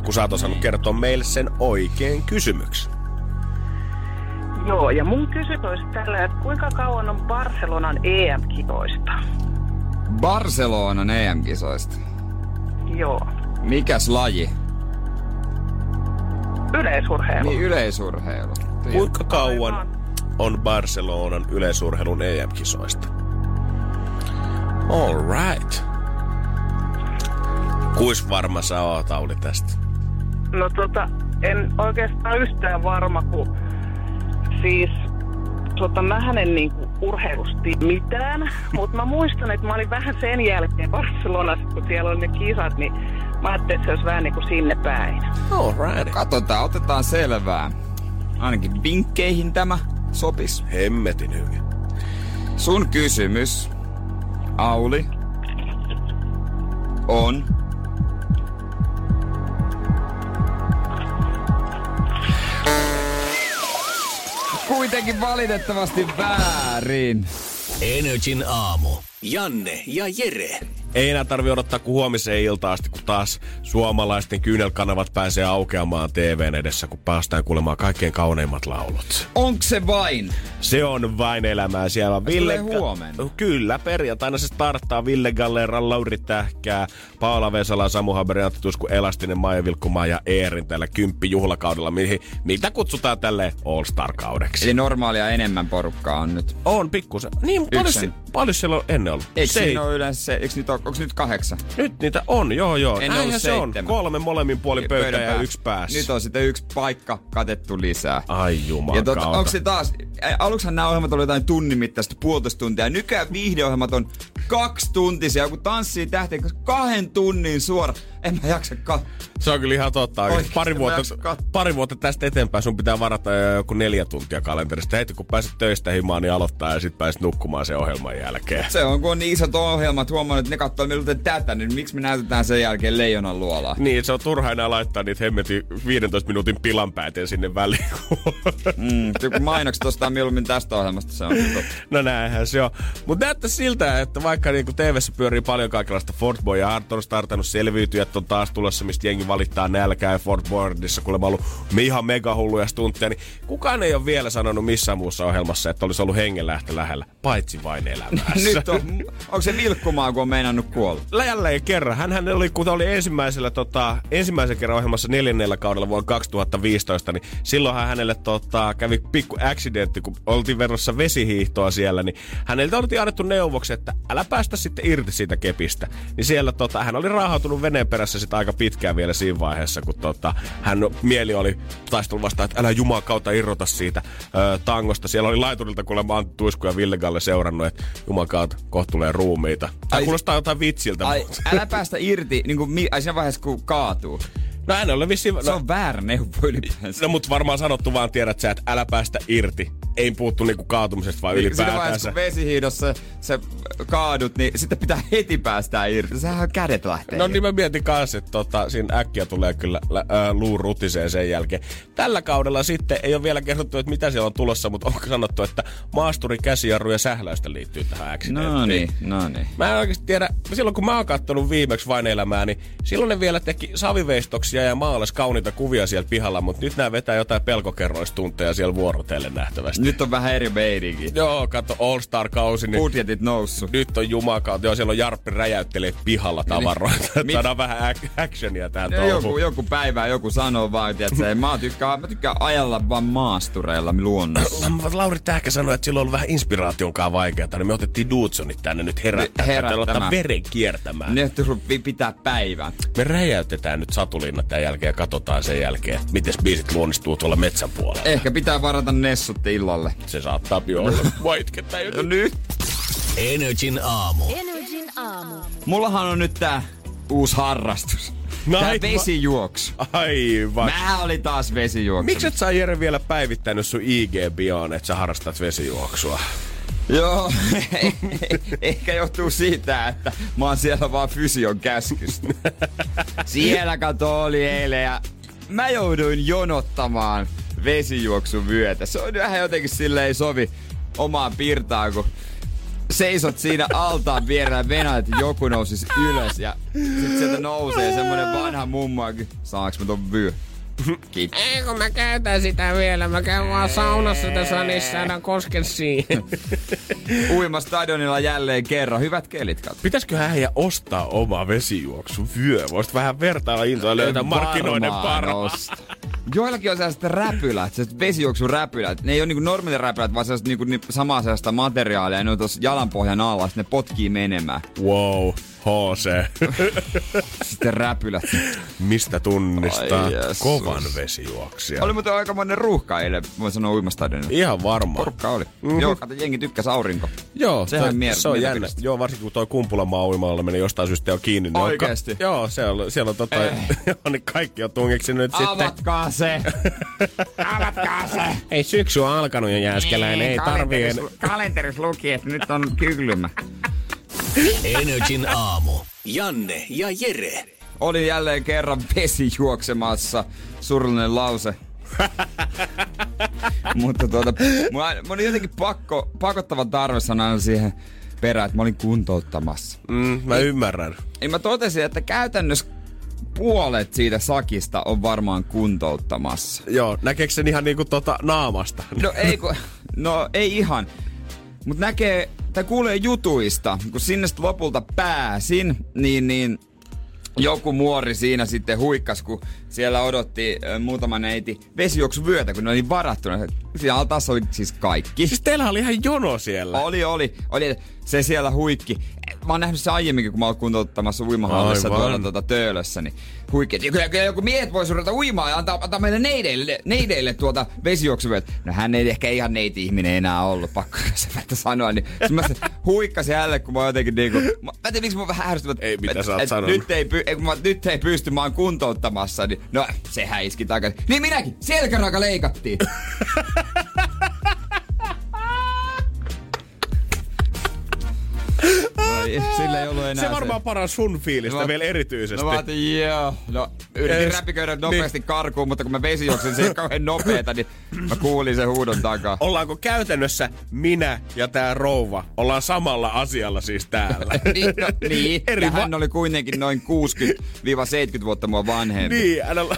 kun sä oot osannut kertoa meille sen oikein kysymyksen. joo, ja mun kysymys olisi tällä, että kuinka kauan on Barcelonan EM-kisoista? Barcelonan EM-kisoista. Joo. Mikäs laji? Yleisurheilu. Niin yleisurheilu. Kuinka kauan on Barcelonan yleisurheilun EM-kisoista? All right. Kuis varma sä oot, Auli, tästä? No tota, en oikeastaan yhtään varma, kun siis tota, mähän en niinku urheilusta tiedä mitään, [laughs] mutta mä muistan, että mä olin vähän sen jälkeen Barcelonassa, kun siellä oli ne kisat, niin mä ajattelin, että se olisi vähän niinku sinne päin. All right. Katsotaan, otetaan selvää. Ainakin vinkkeihin tämä sopis. Hemmetin hyvin. Sun kysymys, Auli, on... Kuitenkin valitettavasti väärin. Energin aamu. Janne ja Jere. Ei enää tarvi odottaa kuin huomiseen iltaan asti, kun taas suomalaisten kyynelkanavat pääsee aukeamaan TVn edessä, kun päästään kuulemaan kaikkein kauneimmat laulut. Onks se vain? Se on vain elämää. Siellä Ville... huomenna. Kyllä, perjantaina se starttaa Ville Galleran, Lauri Tähkää, Paula Vesala, Samu Haberi, Antti Tusku, Elastinen, Maija Vilkkumaa ja Eerin tällä kymppi juhlakaudella, mihin, mitä kutsutaan tälle All-Star-kaudeksi. Eli normaalia enemmän porukkaa on nyt. On pikkusen. Niin, paljon, paljon siellä on ennen ollut? Eikö Sei- siinä ole yleensä se, eikö nyt ole, onko nyt kahdeksan? Nyt niitä on, joo joo. Näinhän ollut se on. Kolme molemmin puolin pöytää ja yksi päässä. Nyt on sitten yksi paikka katettu lisää. Ai jumala Ja tota, onko se taas, aluksihan nämä ohjelmat oli jotain tunnin mittaista, puolitoista tuntia. Nykyään viihdeohjelmat on kaksi tuntisia, kun tanssii kanssa kahden tunnin suora. En mä jaksa katsoa. Se on kyllä ihan totta. Pari vuotta, pari vuotta tästä eteenpäin sun pitää varata jo joku neljä tuntia kalenterista. Heti kun pääset töistä himaan, niin aloittaa ja sitten pääset nukkumaan sen ohjelman jälkeen. Se on, kun on niin isot ohjelmat, huomannut, että ne katsoo miltä tätä, niin miksi me näytetään sen jälkeen leijonan luolaa? Niin, se on turha enää laittaa niitä hemmetin 15 minuutin pilanpääteen sinne väliin. Mm, joku mainokset ostaa mieluummin tästä ohjelmasta, se on totta. No näinhän se on. Mutta näyttää siltä, että vaikka niinku TV-ssä pyörii paljon kaikenlaista Fort Boy ja Art on startannut selviytyjät on taas tulossa, mistä jengi valittaa nälkää ja Fort Boardissa, kuulemma ollut ihan mega hulluja stuntteja, niin kukaan ei ole vielä sanonut missään muussa ohjelmassa, että olisi ollut hengenlähtö lähellä, paitsi vain elämässä. [laughs] Nyt on, onko se vilkkumaa, kun on meinannut kuolla? jälleen kerran. Hänhän oli, kun oli ensimmäisellä, tota, ensimmäisen kerran ohjelmassa neljännellä kaudella vuonna 2015, niin silloinhan hänelle tota, kävi pikku accidentti, kun oltiin verrassa vesihiihtoa siellä, niin häneltä oltiin annettu neuvoksi, että älä päästä sitten irti siitä kepistä. Niin siellä tota, hän oli raahautunut veneen perässä perässä sitä aika pitkään vielä siinä vaiheessa, kun tota, hän mieli oli taistellut vastaan, että älä jumaa kautta irrota siitä ö, tangosta. Siellä oli laiturilta kuulemma Antti Tuisku ja Ville Galle seurannut, että juman kautta kohta tulee ruumiita. Tämä Ai- kuulostaa jotain vitsiltä. Ai, mutta- älä päästä irti, niin kuin, ai siinä vaiheessa kun kaatuu. No hän oli vissiin... Se on väärä neuvo ylipäänsä. No mut varmaan sanottu vaan tiedät sä, että älä päästä irti. Ei puhuttu niinku kaatumisesta vaan Siinä vaiheessa, kun vesihiidossa sä kaadut, niin sitten pitää heti päästää irti. Sähän kädet lähtee. No niin mä mietin kanssa, että tota, siinä äkkiä tulee kyllä lä- ää, luu rutiseen sen jälkeen. Tällä kaudella sitten ei ole vielä kerrottu, että mitä siellä on tulossa, mutta onko sanottu, että maasturi, käsijarru ja sähläystä liittyy tähän accidenttiin. No niin, no niin. Mä en oikeasti tiedä, silloin kun mä oon kattonut viimeksi vain elämää, niin silloin ne vielä teki saviveistoksia ja maalas kauniita kuvia siellä pihalla, mutta nyt nämä vetää jotain pelkokerroistunteja siellä vuorotellen nähtävästi. Nyt on vähän eri meininki. Joo, katso All Star-kausi, niin Budjetit noussut. nyt on jumakautta. Joo, siellä on Jarppi räjäyttelee pihalla tavaroita. Mit- Saadaan vähän ac- actionia tähän Ja joku, joku päivä joku sanoo vaan, että se, mä, tykkään, mä tykkään ajalla vaan maastureilla luonnossa. Lauri Tähkä sanoi, että silloin on ollut vähän inspiraationkaan vaikeaa, niin me otettiin Dudsonit tänne nyt herättämään. Herättämään. Veren kiertämään. Ne pi- pitää päivän. Me räjäytetään nyt satulinnat tämän jälkeen ja katsotaan sen jälkeen, että miten biisit luonnistuu tuolla metsän puolella. Ehkä pitää varata nessut illalle. Se saattaa jo olla. Mua itkettää jo No nyt. Energin aamu. Energin aamu. Mullahan on nyt tää uusi harrastus. No Tää aivan. vesijuoksu. Aivan. Mä olin taas vesijuoksu. Miksi et sä Jere vielä päivittänyt sun IG-bioon, että sä harrastat vesijuoksua? Joo, [laughs] ehkä johtuu siitä, että mä oon siellä vaan fysion käskystä. siellä kato oli eilen ja mä jouduin jonottamaan vesijuoksun vyötä. Se on vähän jotenkin silleen sovi omaan pirtaan, kun seisot siinä altaan vierellä ja venät, että joku nousisi ylös ja sit sieltä nousee semmonen vanha mummo, saaks mä ton vyö? Kiitos. Ei kun mä käytän sitä vielä. Mä käyn vaan saunassa tässä, niin saadaan koske siihen. [laughs] Uimastadionilla jälleen kerran. Hyvät kelit, kato. Pitäisikö äijä ostaa oma vesijuoksun vyö? Voisit vähän vertailla intoa ja löytää markkinoiden parhaat. osta. Joillakin on sellaiset räpylät, sellaiset vesijuoksun räpylät. Ne ei ole niinku normaalit räpylät, vaan sellaiset niinku, ni- samaa sellaista materiaalia. Ja ne on tuossa jalanpohjan alla, sitten ne potkii menemään. Wow, HC. [laughs] Sitten räpylät. Mistä tunnistaa Ai kovan vesijuoksija? Oli muuten aikamoinen ruuhka eilen, voin sanoa uimastadionilla. Ihan varma. Porukka oli. Mhm. Joo, kato, jengi tykkäs aurinko. Joo, Sehän toi- mier- se on jännä. Joo, varsinkin kun toi Kumpulamaa uimalla meni jostain syystä jo kiinni. Niin Oikeesti? Ka- joo, se on, siellä on tota, [laughs] joo, niin kaikki on tungeksi nyt sitten. Avatkaa se! Avatkaa se! Ei syksy on alkanut jo jääskeläinen, ei tarvii en... Kalenteris luki, että nyt on kyglymä. Energin aamu. Janne ja Jere. Olin jälleen kerran vesijuoksemassa. Surullinen lause. [laughs] Mutta tuota, mulla, mulla oli jotenkin pakko, pakottava tarve sanoa siihen perään, että mä olin kuntouttamassa. Mm, mä ymmärrän. Ja mä totesin, että käytännössä puolet siitä sakista on varmaan kuntouttamassa. Joo, näkeekö sen ihan niinku tota naamasta? No ei, ku, no ei ihan. Mutta näkee, tai kuulee jutuista, kun sinne lopulta pääsin, niin, niin joku muori siinä sitten huikkas, kun siellä odotti muutama neiti vesijuoksuvyötä, kun ne oli varattuna. Siinä altaassa oli siis kaikki. Siis teillä oli ihan jono siellä. Oli, oli. oli se siellä huikki. Mä oon nähnyt se aiemminkin, kun mä oon kuntouttamassa uimahallissa Aivan. tuolla tuota, töölössä. Niin huikki. Kyllä, kyllä joku miehet voisi ruveta uimaan ja antaa, antaa meille neideille, neideille tuota vesijuoksuvyötä. No hän ei ehkä ihan neiti-ihminen enää ollut, pakko se sanoa. Niin mä huikkasi jälleen, kun mä oon jotenkin niinku... Mä, mä en tiedä, miksi mä vähän ärsytän. Ei, mitä et- sä oot et sanonut? Nyt ei, py, ei, mä, nyt ei pysty, mä oon kuntouttamassa. Niin, no, sehän iski takaisin. Niin minäkin, selkäranka leikattiin. [laughs] sillä ei ollut enää Se varmaan paras sun fiilistä No, vielä erityisesti. No mä ajattelin, joo. No, yritin Ees, räpiköidä nopeasti niin. karkuun, mutta kun mä vesijuoksin se kauhean nopeeta, niin mä kuulin sen huudon takaa. Ollaanko käytännössä minä ja tää rouva ollaan samalla asialla siis täällä? [laughs] niin, no, niin. Eri ja va- hän oli kuitenkin noin 60-70 vuotta mua vanhempi. niin, älä...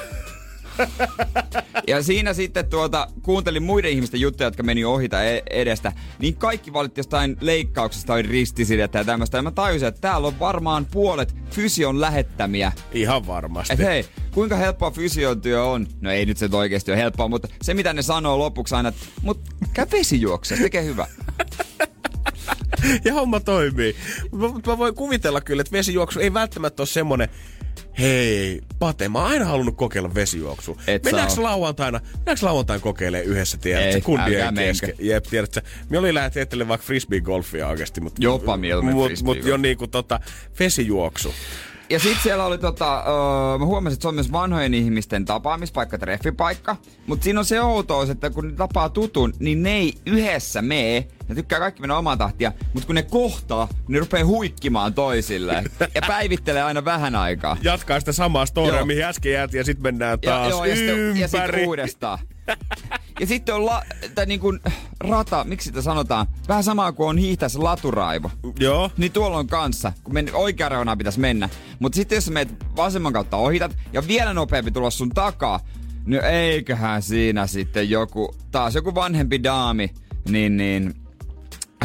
[laughs] Ja siinä sitten tuota, kuuntelin muiden ihmisten juttuja, jotka meni ohita e- edestä, niin kaikki valitti jostain leikkauksesta tai ristisidettä ja tämmöistä. Ja mä tajusin, että täällä on varmaan puolet fysion lähettämiä. Ihan varmasti. Et hei, kuinka helppoa fysion työ on? No ei nyt se oikeasti ole helppoa, mutta se mitä ne sanoo lopuksi aina, että mut käy vesijuokse, tekee hyvä. [laughs] ja homma toimii. Mutta mä voin kuvitella kyllä, että vesijuoksu ei välttämättä ole semmonen, hei, Pate, mä oon aina halunnut kokeilla vesijuoksua. Mennäänkö saa. lauantaina, mennäänkö lauantaina kokeilemaan yhdessä, tiedätkö, kundien kesken? Jep, tiedätkö, me oli lähdet etelemään vaikka frisbee-golfia oikeasti, mutta Jopa mieluummin mut, frisbeegolf. mut jo niinku tota, vesijuoksu. Ja sit siellä oli tota, öö, mä huomasin, että se on myös vanhojen ihmisten tapaamispaikka, treffipaikka. Mutta siinä on se outous, että kun ne tapaa tutun, niin ne ei yhdessä mee. Ne tykkää kaikki mennä omaa tahtia, mutta kun ne kohtaa, ne rupeaa huikkimaan toisilleen. ja päivittelee aina vähän aikaa. Jatkaa sitä samaa storia, mihin äsken jäätiin, ja sitten mennään Ja, taas joo, ja, sitten, ja sitten ympäri. uudestaan. [laughs] Ja sitten on la, tai niin kuin rata, miksi sitä sanotaan, vähän samaa kuin on hiihtäessä laturaivo. Joo. Niin tuolla on kanssa, kun men, oikea reunaan pitäisi mennä. Mutta sitten jos menet vasemman kautta ohitat ja vielä nopeampi tulla sun takaa, niin eiköhän siinä sitten joku, taas joku vanhempi daami, niin, niin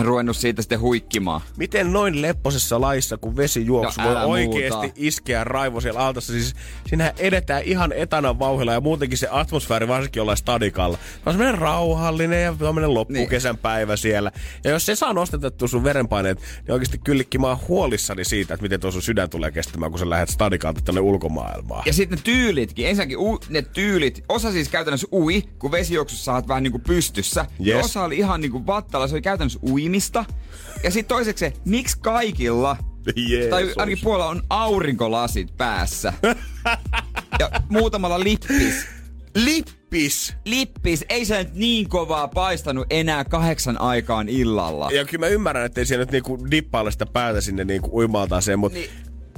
ruvennut siitä sitten huikkimaan. Miten noin lepposessa laissa, kun vesijuoksu No, voi oikeasti muuta. iskeä raivo siellä altassa? Siis sinähän edetään ihan etanan vauhilla ja muutenkin se atmosfääri varsinkin jollain stadikalla. Se on semmoinen rauhallinen ja tämmöinen loppukesän Niin. päivä siellä. Ja jos se saa nostetettua sun verenpaineet, niin oikeasti kyllikki mä oon huolissani siitä, että miten tuo sun sydän tulee kestämään, kun sä lähdet stadikalta tänne ulkomaailmaan. Ja sitten ne tyylitkin, ensinnäkin u, ne tyylit, osa siis käytännössä ui, kun vesijuoksussa saat vähän niinku pystyssä. Ja Yes. osa oli ihan niinku vattalla, se oli käytännössä uimista. Ja sitten toiseksi se, miksi kaikilla, Jeesus. tai ainakin puolella on aurinkolasit päässä. [laughs] ja muutamalla lippis. Lippis! Lippis, ei se nyt niin kovaa paistanut enää kahdeksan aikaan illalla. Ja kyllä mä ymmärrän, että ei siellä nyt niinku dippaile sitä päätä sinne niinku uimaltaan sen, mutta Niin,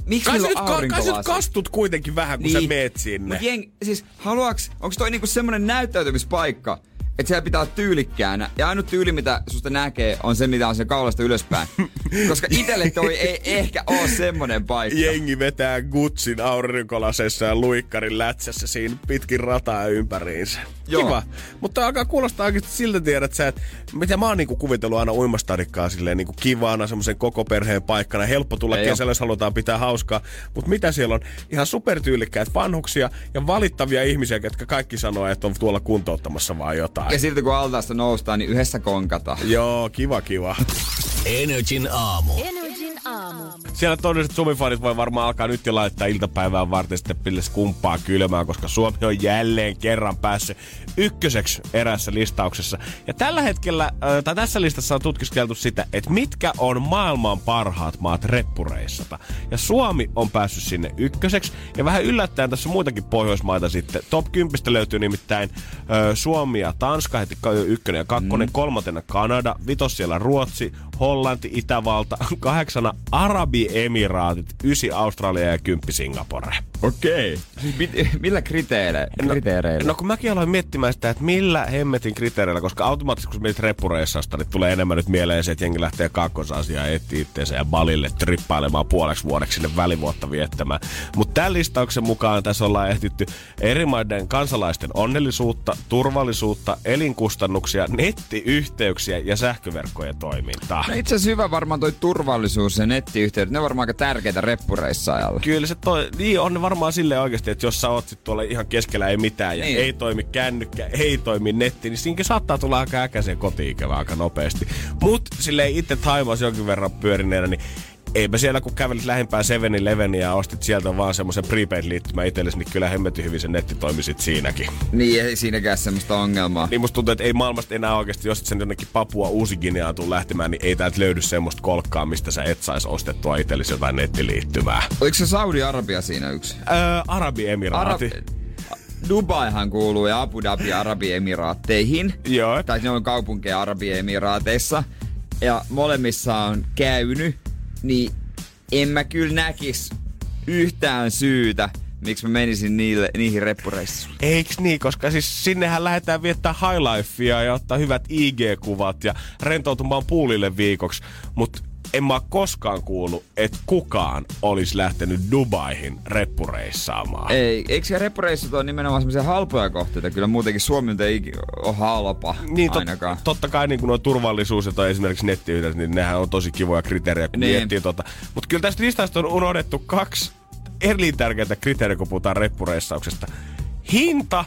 miksi kai, nyt, kai sä nyt kastut kuitenkin vähän, kun niin. sä meet sinne. Mut jeng, siis haluaks, onko toi niinku semmonen näyttäytymispaikka, että siellä pitää olla tyylikkäänä. Ja ainut tyyli, mitä susta näkee, on se, mitä on sen kaulasta ylöspäin. [laughs] Koska itelle toi ei ehkä oo semmonen paikka. Jengi vetää Gutsin aurinkolasessa ja luikkarin lätsässä siinä pitkin rataa ympäriinsä. Joo. Kiva. Mutta alkaa kuulostaa oikeasti siltä tiedät sä, että mitä mä oon niinku kuvitellut aina uimastadikkaa silleen niinku kivana, semmoisen koko perheen paikkana. Helppo tulla Ei kesällä, jos halutaan pitää hauskaa. Mutta mitä siellä on? Ihan supertyylikkäät vanhuksia ja valittavia ihmisiä, ketkä kaikki sanoo, että on tuolla kuntouttamassa vaan jotain. Ja silti kun altaasta noustaan, niin yhdessä konkataan. Joo, kiva kiva. Energin aamu. Energin aamu. Siellä todelliset Suomi-fanit voi varmaan alkaa nyt jo laittaa iltapäivään varten sitten pilles kumppaa kylmään, koska Suomi on jälleen kerran päässyt ykköseksi erässä listauksessa. Ja tällä hetkellä, äh, tai tässä listassa on tutkiskeltu sitä, että mitkä on maailman parhaat maat reppureissata. Ja Suomi on päässyt sinne ykköseksi. Ja vähän yllättäen tässä muitakin Pohjoismaita sitten. Top 10 löytyy nimittäin äh, Suomi ja Tanska, heti ykkönen ja kakkonen. Mm. Kolmantena Kanada, vitos siellä Ruotsi, Hollanti, Itävalta, [laughs] kahdeksana Arabiemiraatit, ysi Australia ja kymppi Singapore. Okei. Siis mit, [laughs] millä kriteereillä? kriteereillä? No kun mäkin aloin miettimään sitä, että millä hemmetin kriteereillä, koska automaattisesti kun menet reppureissasta, niin tulee enemmän nyt mieleen se, että jengi lähtee kakkosasiaan etsiä itteensä ja balille trippailemaan puoleksi vuodeksi sinne välivuotta viettämään. Mutta tämän listauksen mukaan tässä ollaan ehtitty eri maiden kansalaisten onnellisuutta, turvallisuutta, elinkustannuksia, nettiyhteyksiä ja sähköverkkojen toimintaa. No itse asiassa hyvä varmaan toi turvallisuus ja nettiyhteydet. Ne on varmaan aika tärkeitä reppureissaajalla. Kyllä se toi, niin on ne varmaan silleen oikeasti, että jos sä oot sit tuolla ihan keskellä ei mitään ja Niin. ei toimi kännykkä, ei toimi netti, niin siinäkin saattaa tulla aika äkäiseen kotiin aika nopeasti. Mut silleen itse Taimaas jonkin verran pyörineenä, niin eipä siellä kun kävelit lähempää 7-Eleveniä ja ostit sieltä vaan semmoisen prepaid-liittymän itsellesi, niin kyllä hemmetin hyvin se netti toimi sit siinäkin. Niin ei siinäkään semmoista ongelmaa. Niin musta tuntuu, että ei maailmasta enää oikeasti, jos et sen jonnekin Papua uusi Guineaan tuu lähtemään, niin ei täältä löydy semmoista kolkkaa, mistä sä et sais ostettua itsellesi jotain nettiliittymää. Oliko se Saudi-Arabia siinä yksi? Öö, Arabiemiraati. Dubaihan kuuluu ja Abu Dhabi Arabiemiraatteihin. Joo. Tai ne on kaupunkeja Arabiemiraateissa. Ja molemmissa on käynyt, niin en mä kyllä näkis yhtään syytä, miksi mä menisin niille, niihin reppureissuihin. Eiks niin, koska siis sinnehän lähdetään viettää high lifea ja ottaa hyvät IG-kuvat ja rentoutumaan puulille viikoksi. Mut en mä koskaan kuullut, että kukaan olisi lähtenyt Dubaihin reppureissaamaan. Ei, eikö se reppureissut ole nimenomaan semmoisia halpoja kohteita? Kyllä muutenkin Suomi nyt ei ole halpa Niin, tot, ainakaan. totta kai niin nuo turvallisuus ja toi esimerkiksi nettiyhteydet, niin nehän on tosi kivoja kriteerejä, kun Niin. miettii tota. Mutta kyllä tästä listasta on unohdettu kaksi elintärkeää kriteeriä, kun puhutaan reppureissauksesta. Hinta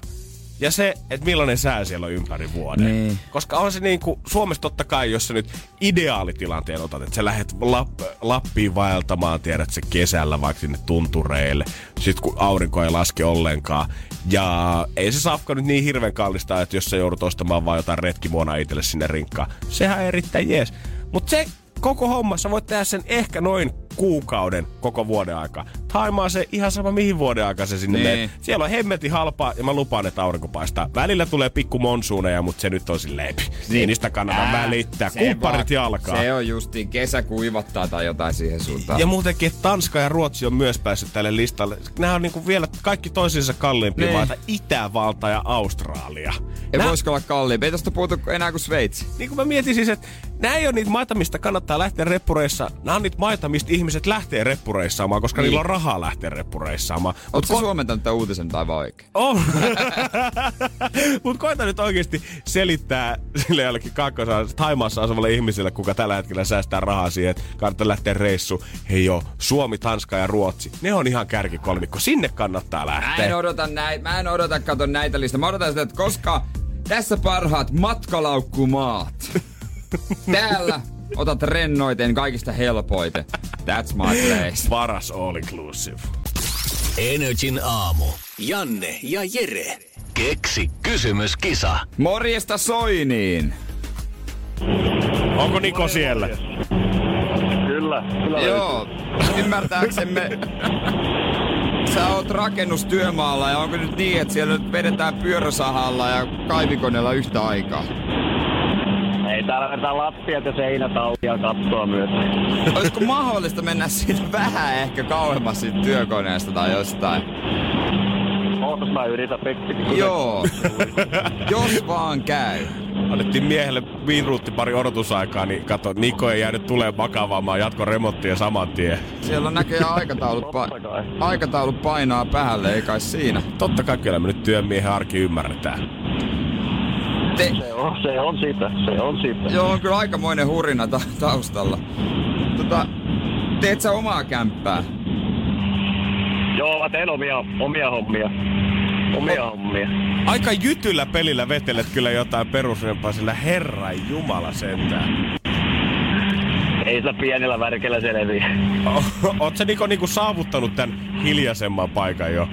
ja se, että millainen sää siellä on ympäri vuoden. Niin. Koska on se niin kuin, Suomessa totta kai, jos sä nyt ideaalitilanteen otat, että sä lähdet Lapp, Lappiin vaeltamaan, tiedät se kesällä vaikka sinne tuntureille, sit kun aurinko ei laske ollenkaan. Ja ei se safka nyt niin hirveän kallista, että jos sä joudut ostamaan vaan jotain retkimuona itselle sinne rinkkaan. Sehän on erittäin jees. Mutta se koko homma, sä voit tehdä sen ehkä noin kuukauden koko vuoden aikaa. Taimaa se ihan sama mihin vuoden aikaa se sinne Niin. menee. Siellä on hemmetin halpaa ja mä lupaan, että aurinko paistaa. Välillä tulee pikku monsuuneja, mutta se nyt on silleen. Niin. Ei niistä kannata Ää, välittää. se Kumpparit jalkaa. Se on justiin kesä kuivattaa tai jotain siihen suuntaan. Ja muutenkin, että Tanska ja Ruotsi on myös päässyt tälle listalle. Nämä on niinku vielä kaikki toisiinsa kalliimpia Niin. maita. Itävalta ja Australia. Ei Nää- voisiko olla kalliimpi. Ei tosta puhuta enää kuin Sveitsi. niin kuin mä mietin siis, että nämä ei ole niitä maita, mistä kannattaa lähteä reppureissa. Nämä on niitä maita, mistä ihmiset lähtee reppureissaamaan, koska Niin. niillä on rahaa lähteä reppureissaamaan. Oletko ko- suomentanut tämän uutisen tai vai oikein? On. [laughs] Mutta koita nyt oikeasti selittää sille jollekin kaakkoisaan Taimaassa asuvalle ihmiselle, kuka tällä hetkellä säästää rahaa siihen, että kannattaa lähteä reissu. Hei joo, Suomi, Tanska ja Ruotsi. Ne on ihan kärkikolmikko. Sinne kannattaa Mä en lähteä. odota näitä, mä en odota kato näitä listaa. Mä odotan sitä, että koska tässä parhaat matkalaukkumaat. Täällä otat rennoiten kaikista helpoiten. That's my place. Paras all inclusive. Energin aamu. Janne ja Jere. Keksi kysymyskisa. Morjesta Soiniin. Onko Niko siellä? Kyllä, kyllä. Joo, ymmärtääksemme sä oot rakennustyömaalla ja onko nyt niin, että siellä nyt vedetään pyöräsahalla ja kaivikoneella yhtä aikaa? Täällä vetää lattiat ja seinät auki ja kattoa myös. Olisiko mahdollista mennä siitä vähän ehkä kauemmas siitä työkoneesta tai jostain? Ootas mä yritän pikkusen. Joo, jos vaan käy. Annettiin miehelle minuutti pari odotusaikaa, niin kato, Niko ei jäänyt tulee makaamaan, jatko remonttia saman tien. Siellä on näköjään aikataulut, pa- aikataulut painaa päälle, ei kai siinä. Totta kai kyllä me nyt työmiehen arki ymmärretään. Te, Se on, se on sitä, se on sitä. joo, on kyllä aikamoinen hurina ta- taustalla. Tota, teet sä omaa kämppää? Joo, mä teen omia, omia hommia. Omia hommia. Aika jytyllä pelillä vetelet kyllä jotain perusrempaa, sillä herran jumala sentään. Ei sillä pienellä värkellä selviä. O- Oot sä Niko niinku saavuttanut tän hiljaisemman paikan jo?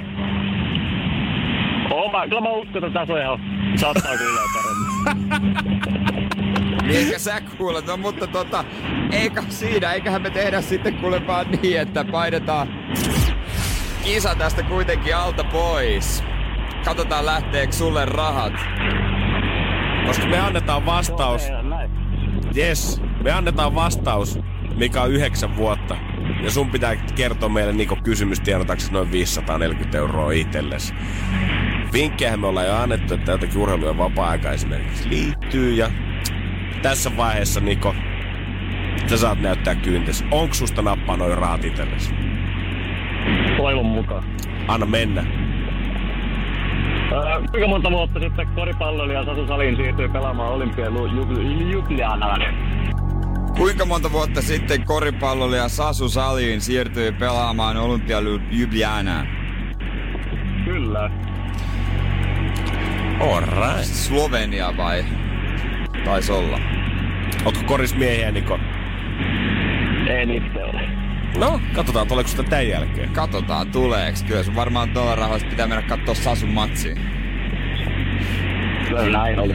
Oo, mä, kyllä mä uskon, että tässä on ihan saattaa kuulla paremmin. Niin eikä sä kuulet, no mutta tota, eikä siinä, eiköhän me tehdä sitten kuule vaan niin, että painetaan kisa tästä kuitenkin alta pois. Katsotaan lähteekö sulle rahat. Koska me annetaan vastaus, yes, me annetaan vastaus, mikä on yhdeksän vuotta. Ja sun pitää kertoa meille Niko kysymys tiedotaksesi noin 540 euroa itsellesi. Vinkkejähän me ollaan jo annettu, että jotakin urheilu- ja vapaa-aika esimerkiksi liittyy. Ja tässä vaiheessa, Niko, sä saat näyttää kyyntes. Onko susta nappaa noin rahat itsellesi? Toivon mukaan. Anna mennä. Öö, kuinka monta vuotta sitten koripalloilija Sasu Salin siirtyi pelaamaan Olympian Ljubljanaan? Kuinka monta vuotta sitten koripallolija Sasu Saliin siirtyi pelaamaan Olympia Ljubljanaan? Kyllä. Alright. Slovenia vai? Taisi olla. Ootko korismiehiä, Niko? Ei itse ole. No, katsotaan, tuleeko sitä tämän jälkeen. Katsotaan tuleeks. Kyllä sun varmaan tuolla rahoista pitää mennä kattoo Sasun matsiin. Kyllä näin oli.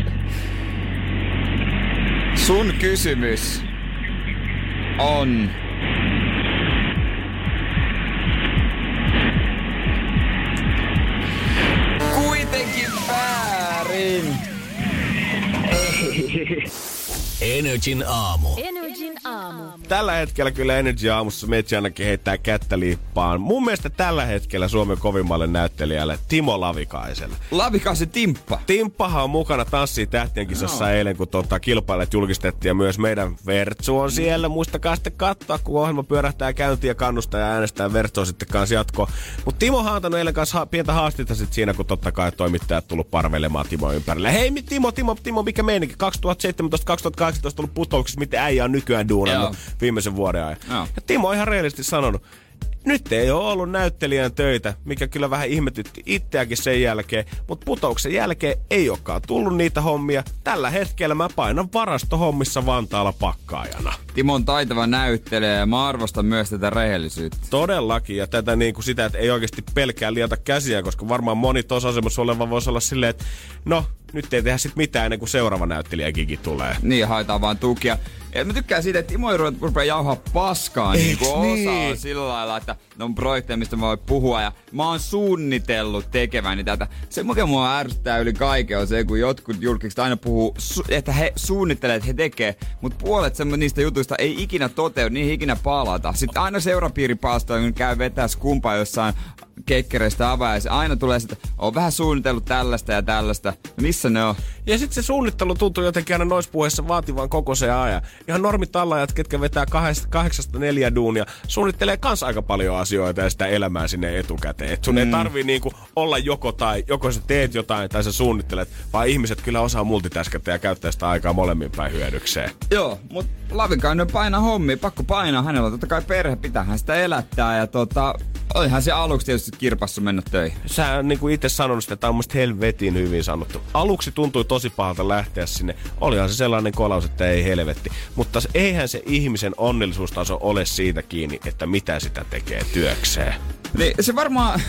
Sun kysymys on... väärin. [laughs] Energin aamu. Energin aamu. Tällä hetkellä kyllä Energy aamussa Metsi ainakin heittää kättä liippaan. Mun mielestä tällä hetkellä Suomen kovimmalle näyttelijälle Timo Lavikaiselle. Lavikaisen Timppa. Timppahan on mukana Tanssii tähtien kisassa no. eilen, kun tota, kilpailijat julkistettiin ja myös meidän Vertsu on siellä. Muistakaa sitten katsoa, kun ohjelma pyörähtää käyntiin ja kannustaa ja äänestää Vertsua sitten kanssa jatko. Mutta Timo on antanut eilen kanssa ha- pientä haastetta sit siinä, kun totta kai toimittajat tullut parvelemaan Timo ympärille. Hei Timo, Timo, Timo, mikä meininki? 2017-2018 ollut putouksissa, miten äijä on nykyään duunannut Joo. viimeisen vuoden ajan. Joo. Ja Timo on ihan reellisesti sanonut, Nyt ei ole ollut näyttelijän töitä, mikä kyllä vähän ihmetytti itseäkin sen jälkeen, mutta putouksen jälkeen ei olekaan tullut niitä hommia. Tällä hetkellä mä painan varastohommissa Vantaalla pakkaajana. Timo on taitava näyttelijä ja mä arvostan myös tätä rehellisyyttä. Todellakin, ja tätä niin kuin sitä, että ei oikeasti pelkää liata käsiä, koska varmaan moni tuossa asemassa oleva voisi olla silleen, että no, nyt ei tehdä sit mitään ennen kuin seuraava näyttelijägigi tulee. Niin, haetaan vaan tukia. Ja mä tykkään siitä, että Timo ei ruveta- rupea jauhaa paskaa niin kuin niin? osaa sillä lailla, että ne on projekteja, mistä mä voin puhua. Ja mä oon suunnitellut tekeväni tätä. Se, mikä mua ärsyttää yli kaiken, on se, kun jotkut julkikset aina puhuu, että he suunnittelee, että he tekee. Mutta puolet niistä jutuista ei ikinä toteudu, niihin ei ikinä palata. Sitten aina seurapiiripaastoja, kun käy vetää skumpaa jossain kekkereistä avajaisia. Aina tulee sitä, on vähän suunnitellut tällaista ja tällaista. Missä ne on? Ja sitten se suunnittelu tuntuu jotenkin aina noissa puheissa vaativan koko se ajan. Ihan normitallajat, ketkä vetää kahdesta, kahdeksasta neljä duunia, suunnittelee kans aika paljon asioita ja sitä elämää sinne etukäteen. Et sun mm. ei tarvii niinku olla joko tai, joko sä teet jotain tai sä suunnittelet, vaan ihmiset kyllä osaa multitaskätä ja käyttää sitä aikaa molemmin päin hyödykseen. Joo, mutta Lavikainen painaa hommia, pakko painaa. Hänellä totta kai perhe, pitäähän sitä elättää. Ja tota, olihan se aluksi tietysti kirpassu mennä töihin. Sä niin kuin itse sanonut sitä, tämä on musta helvetin hyvin sanottu. Aluksi tuntui tosi pahalta lähteä sinne. Olihan se sellainen kolaus, että ei helvetti. Mutta eihän se ihmisen onnellisuustaso ole siitä kiinni, että mitä sitä tekee työkseen. Niin se varmaan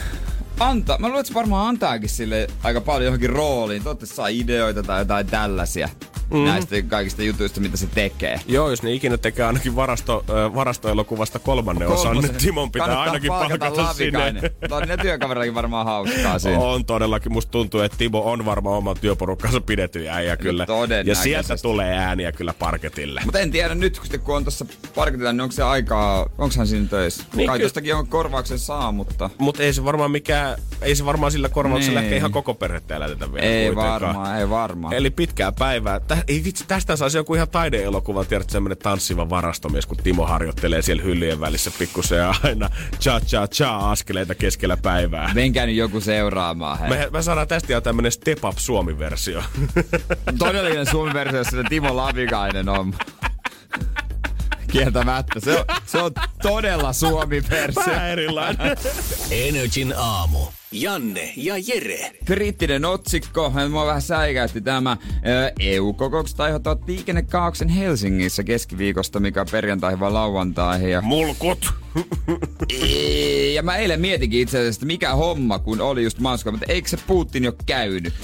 antaa, mä luulen, että se varmaan antaakin sille aika paljon johonkin rooliin. Toivottavasti saa ideoita tai jotain tällaisia. Mm. Näistä kaikista jutuista, mitä se tekee. Joo, jos ne ikinä tekee ainakin varasto, äh, varastoelokuvasta kolmannen osan, niin Timon pitää Kannattaa ainakin palkata palkata sinne. Lavikainen. No, ne työkaverillakin varmaan hauskaa siinä. On todellakin. Musta tuntuu, että Timo on varmaan oman työporukkansa pidetty äijä kyllä. Ja sieltä tulee ääniä kyllä parketille. Mutta en tiedä nyt, kun, sitten, kun on tuossa parketilla, niin onko se aikaa, onko hän siinä töissä? Niin Kai ky- on korvauksen saa, mutta... Mutta ei se varmaan mikään, ei se varmaan sillä korvauksella Niin. ehkä ihan koko perhettä elätetä vielä Ei kuitenkaan. varmaan, ei varmaan. Eli pitkää päivää. Ei vitsi, tästä saisi joku ihan taideelokuva, tiedät, semmoinen tanssiva varastomies, kun Timo harjoittelee siellä hyllyjen välissä pikkusen ja aina cha cha cha askeleita keskellä päivää. Menkää nyt joku seuraamaan. Hei. Me, me saadaan tästä jo tämmönen Step Up Suomi-versio. [laughs] Todellinen suomen versio, jossa Timo Lavikainen on. [laughs] Kieltämättä. Se on, se on todella suomi-versio. Vähän erilainen. Energin aamu. Janne ja Jere. Kriittinen otsikko. Mua vähän säikäytti tämä. EU-kokoukset aiheuttavat liikennekaauksen Helsingissä keskiviikosta, mikä on perjantaihin vai lauantaihin. Ja, Mulkut. ja mä eilen mietinkin itse asiassa, että mikä homma, kun oli just Moskva, mutta eikö se Putin jo käynyt?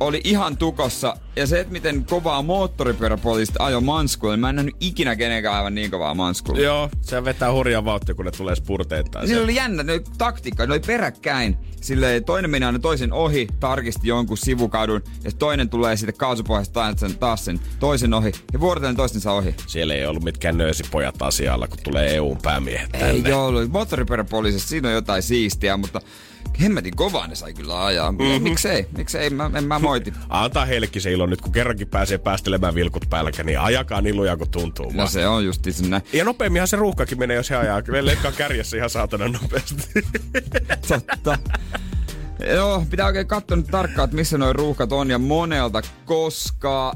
Oli ihan tukossa. Ja se, että miten kovaa moottoripyöräpoliisit ajo manskulle, mä en nähnyt ikinä kenenkään aivan niin kovaa manskulle. Joo, se vetää hurjaa vauhtia, kun ne tulee spurteittain. Niillä oli jännä, ne oli taktiikka, ne oli peräkkäin. Silleen toinen meni aina toisen ohi, tarkisti jonkun sivukadun, ja toinen tulee sitten kaasupohjasta taas sen, taas sen toisen ohi, ja vuorotellen toistensa ohi. Siellä ei ollut mitkään nöysipojat asialla, kun tulee EUn päämiehet tänne. Ei ollut. Moottoripyöräpoliisissa siinä on jotain siistiä, mutta hemmetin kovaa ne sai kyllä ajaa. Mm-hmm. Miksei? Miksei? Mä, en mä moiti. Antaa heillekin se ilo nyt, kun kerrankin pääsee päästelemään vilkut päälläkä, niin ajakaa niin lujaa kun tuntuu. No vaan. se on just näin. Ja nopeamminhan se ruuhkakin menee, jos he ajaa. Kyllä leikkaa kärjessä ihan saatana nopeasti. [laughs] Totta. Joo, pitää oikein katsoa nyt tarkkaan, että missä nuo ruuhkat on ja monelta, koska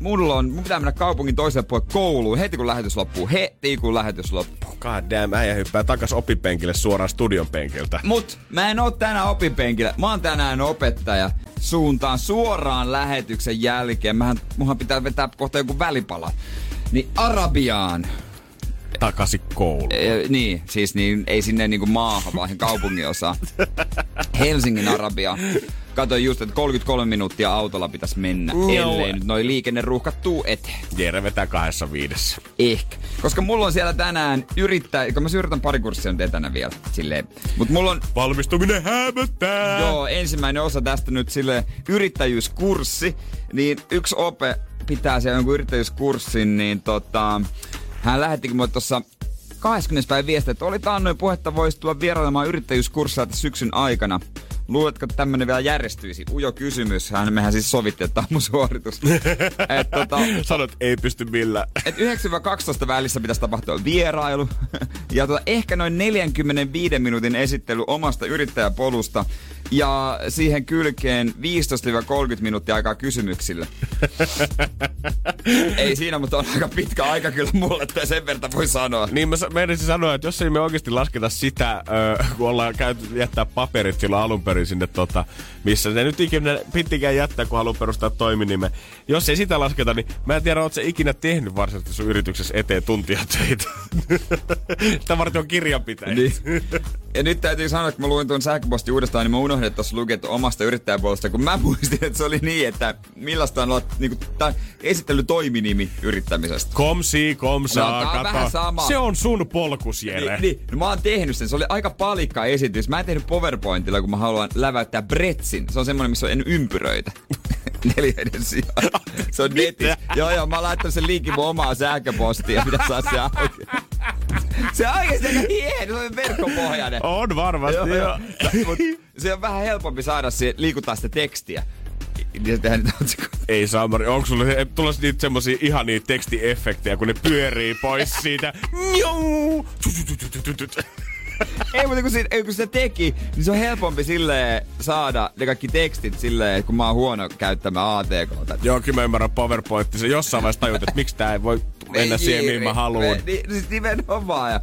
mulla on, mun pitää mennä kaupungin toiselle puolelle kouluun heti kun lähetys loppuu. Heti kun lähetys loppuu. God damn, äijä hyppää takas opipenkille suoraan studion penkiltä. Mut mä en oo tänään opinpenkillä. Mä oon tänään opettaja. Suuntaan suoraan lähetyksen jälkeen. Mähän, munhan pitää vetää kohta joku välipala. Niin Arabiaan. Takaisin kouluun. E, niin, siis niin, ei sinne niinku maahan, vaan kaupungin osaan. [laughs] Helsingin Arabia. Katoin just, että 33 minuuttia autolla pitäisi mennä, Joo. ellei nyt noi liikenneruuhkat tuu eteen. Jere vetää kahdessa viidessä. Ehkä. Koska mulla on siellä tänään yrittää, kun mä yritän pari kurssia nyt etänä vielä, silleen. Mut mulla on Valmistuminen hämöttää! Joo, ensimmäinen osa tästä nyt sille yrittäjyyskurssi, niin yksi ope pitää siellä jonkun yrittäjyyskurssin, niin tota, hän lähettikin mulle tuossa 20. päivä viestiä, että oli taannoin puhetta, voisi tulla vierailemaan yrittäjyyskurssia tässä syksyn aikana. Luuletko, että tämmönen vielä järjestyisi? Ujo kysymys. Hän, mehän siis sovittiin, että tämä on mun suoritus. [laughs] Et, tota, Sanot, ei pysty millään. et 9-12 välissä pitäisi tapahtua vierailu. [laughs] Ja tota, ehkä noin 45 minuutin esittely omasta yrittäjäpolusta. ja siihen kylkeen 15-30 minuuttia aikaa kysymyksille. [laughs] Ei siinä, mutta on aika pitkä aika kyllä mulle, että sen verran voi sanoa. Niin mä meinasin sanoa, että jos ei me oikeasti lasketa sitä, kun ollaan käyty jättää paperit silloin alun perin sinne, tota, missä ne nyt ikinä pitikään jättää, kun haluaa perustaa toiminimen. Jos ei sitä lasketa, niin mä en tiedä, ootko sä ikinä tehnyt varsinaisesti sun yrityksessä eteen tuntijatöitä. [laughs] Sitä varten on kirjanpitäjä. Niin. Ja nyt täytyy sanoa, että kun mä luin tuon sähköpostin uudestaan, niin mä unohdin, että tuossa luki, että omasta yrittäjäpuolesta, kun mä muistin, että se oli niin, että millaista on olla niin kuin, tää esittely toiminimi yrittämisestä. Komsi, komsaa, No, kato. vähän sama. Se on sun polkus, Jere. Niin, niin, no mä oon tehnyt sen. Se oli aika palikka esitys. Mä en tehnyt PowerPointilla, kun mä haluan läväyttää Bretsin. Se on semmoinen, missä on en ympyröitä. [laughs] Neljäiden sijaan. [laughs] Se on netissä. Joo, joo, mä oon laittanut sen linkin mun omaa sähköpostia, mitä saa se auki. Se on oikeesti aika hieno, se on verkkopohjainen. On varmasti, joo. joo. Mut se on vähän helpompi saada siihen, liikuttaa sitä tekstiä. Niin. Ei Samari, onko sulla tulossa niitä semmosia ihania tekstiefektejä, kun ne pyörii pois siitä? Njou! Ei, mutta kun, siinä, kun se teki, niin se on helpompi silleen saada ne kaikki tekstit silleen, kun mä oon huono käyttämään ATK. Joo, kyllä mä ymmärrän PowerPoint. Se jossain vaiheessa tajut, että miksi tää ei voi mennä siihen, mihin mä haluan. Niin, siis nimenomaan. Ja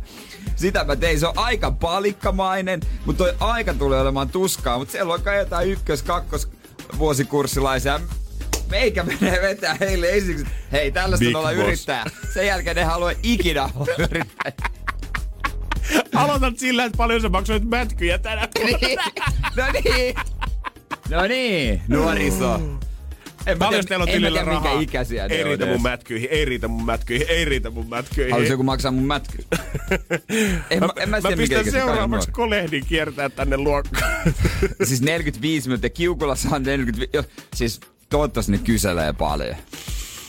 sitä mä tein. Se on aika palikkamainen, mutta toi aika tulee olemaan tuskaa. Mutta siellä on kai jotain ykkös, kakkos vuosikurssilaisia. Meikä menee vetää heille esitykset. Hei, tällaista Big olla boss. yrittää. Sen jälkeen ne haluaa ikinä olla yrittäjä. [laughs] Aloitat sillä, että paljon sä maksoit mätkyjä tänä vuonna. [laughs] no niin. No niin, nuoriso. En mä Paljon tiedä- teillä on mä tilillä tiedä, rahaa? ikäisiä ne Ei on riitä mun edes. mätkyihin, ei riitä mun mätkyihin, ei riitä mun mätkyihin. Haluaisi joku maksaa mun mätky? [laughs] en, mä, en mä, mä mikä pistän seuraavaksi kolehdin kiertää tänne luokkaan. Siis 45 minuuttia, Kiukulassa on 45, jos, siis toivottavasti ne kyselee paljon.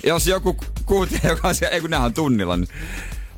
Jos joku kuuntelee, joka on siellä, ei kun on tunnilla nyt.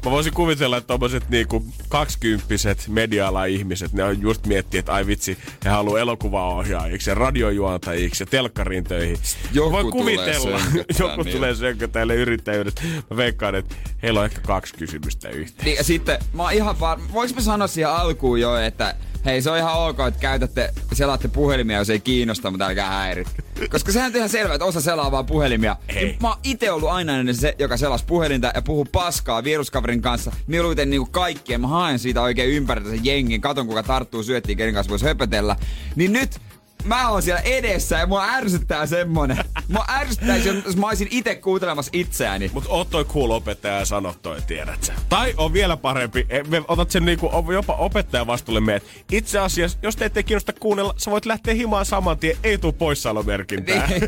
Mä voisin kuvitella, että tommoset niinku kaksikymppiset media ihmiset, ne on just miettii, että ai vitsi, he haluaa elokuvaohjaajiksi ja radiojuontajiksi ja telkkariin töihin. Joku tulee kuvitella, sönköttää [laughs] joku niille. tulee sönkötäille yrittäjyydestä. Mä veikkaan, että heillä on ehkä kaksi kysymystä yhteen. Niin, ja sitten mä oon ihan varma, voinko mä sanoa siihen alkuun jo, että hei se on ihan ok, että käytätte, selaatte puhelimia, jos ei kiinnosta, mutta älkää häirit. Koska sehän on ihan selvä, että osa selaa vaan puhelimia. Hei. Mä oon ite ollut aina ennen se, joka selasi puhelinta ja puhuu paskaa viruskaverin kanssa. Mieluiten niinku kaikkien. Mä haen siitä oikein ympäriltä sen jengin, katon kuka tarttuu syöttiin, kenen kanssa voisi höpötellä. Niin nyt mä oon siellä edessä ja mua ärsyttää semmonen. Mua ärsyttäisi, jos mä olisin itse kuuntelemassa itseäni. Mut oot toi cool opettaja ja sano toi, tiedät sä. Tai on vielä parempi, e, me otat sen niinku jopa opettajan vastuulle meet. Itse asiassa, jos teitä ei kiinnosta kuunnella, sä voit lähteä himaan saman tien, ei tuu poissaolomerkintää. Niin.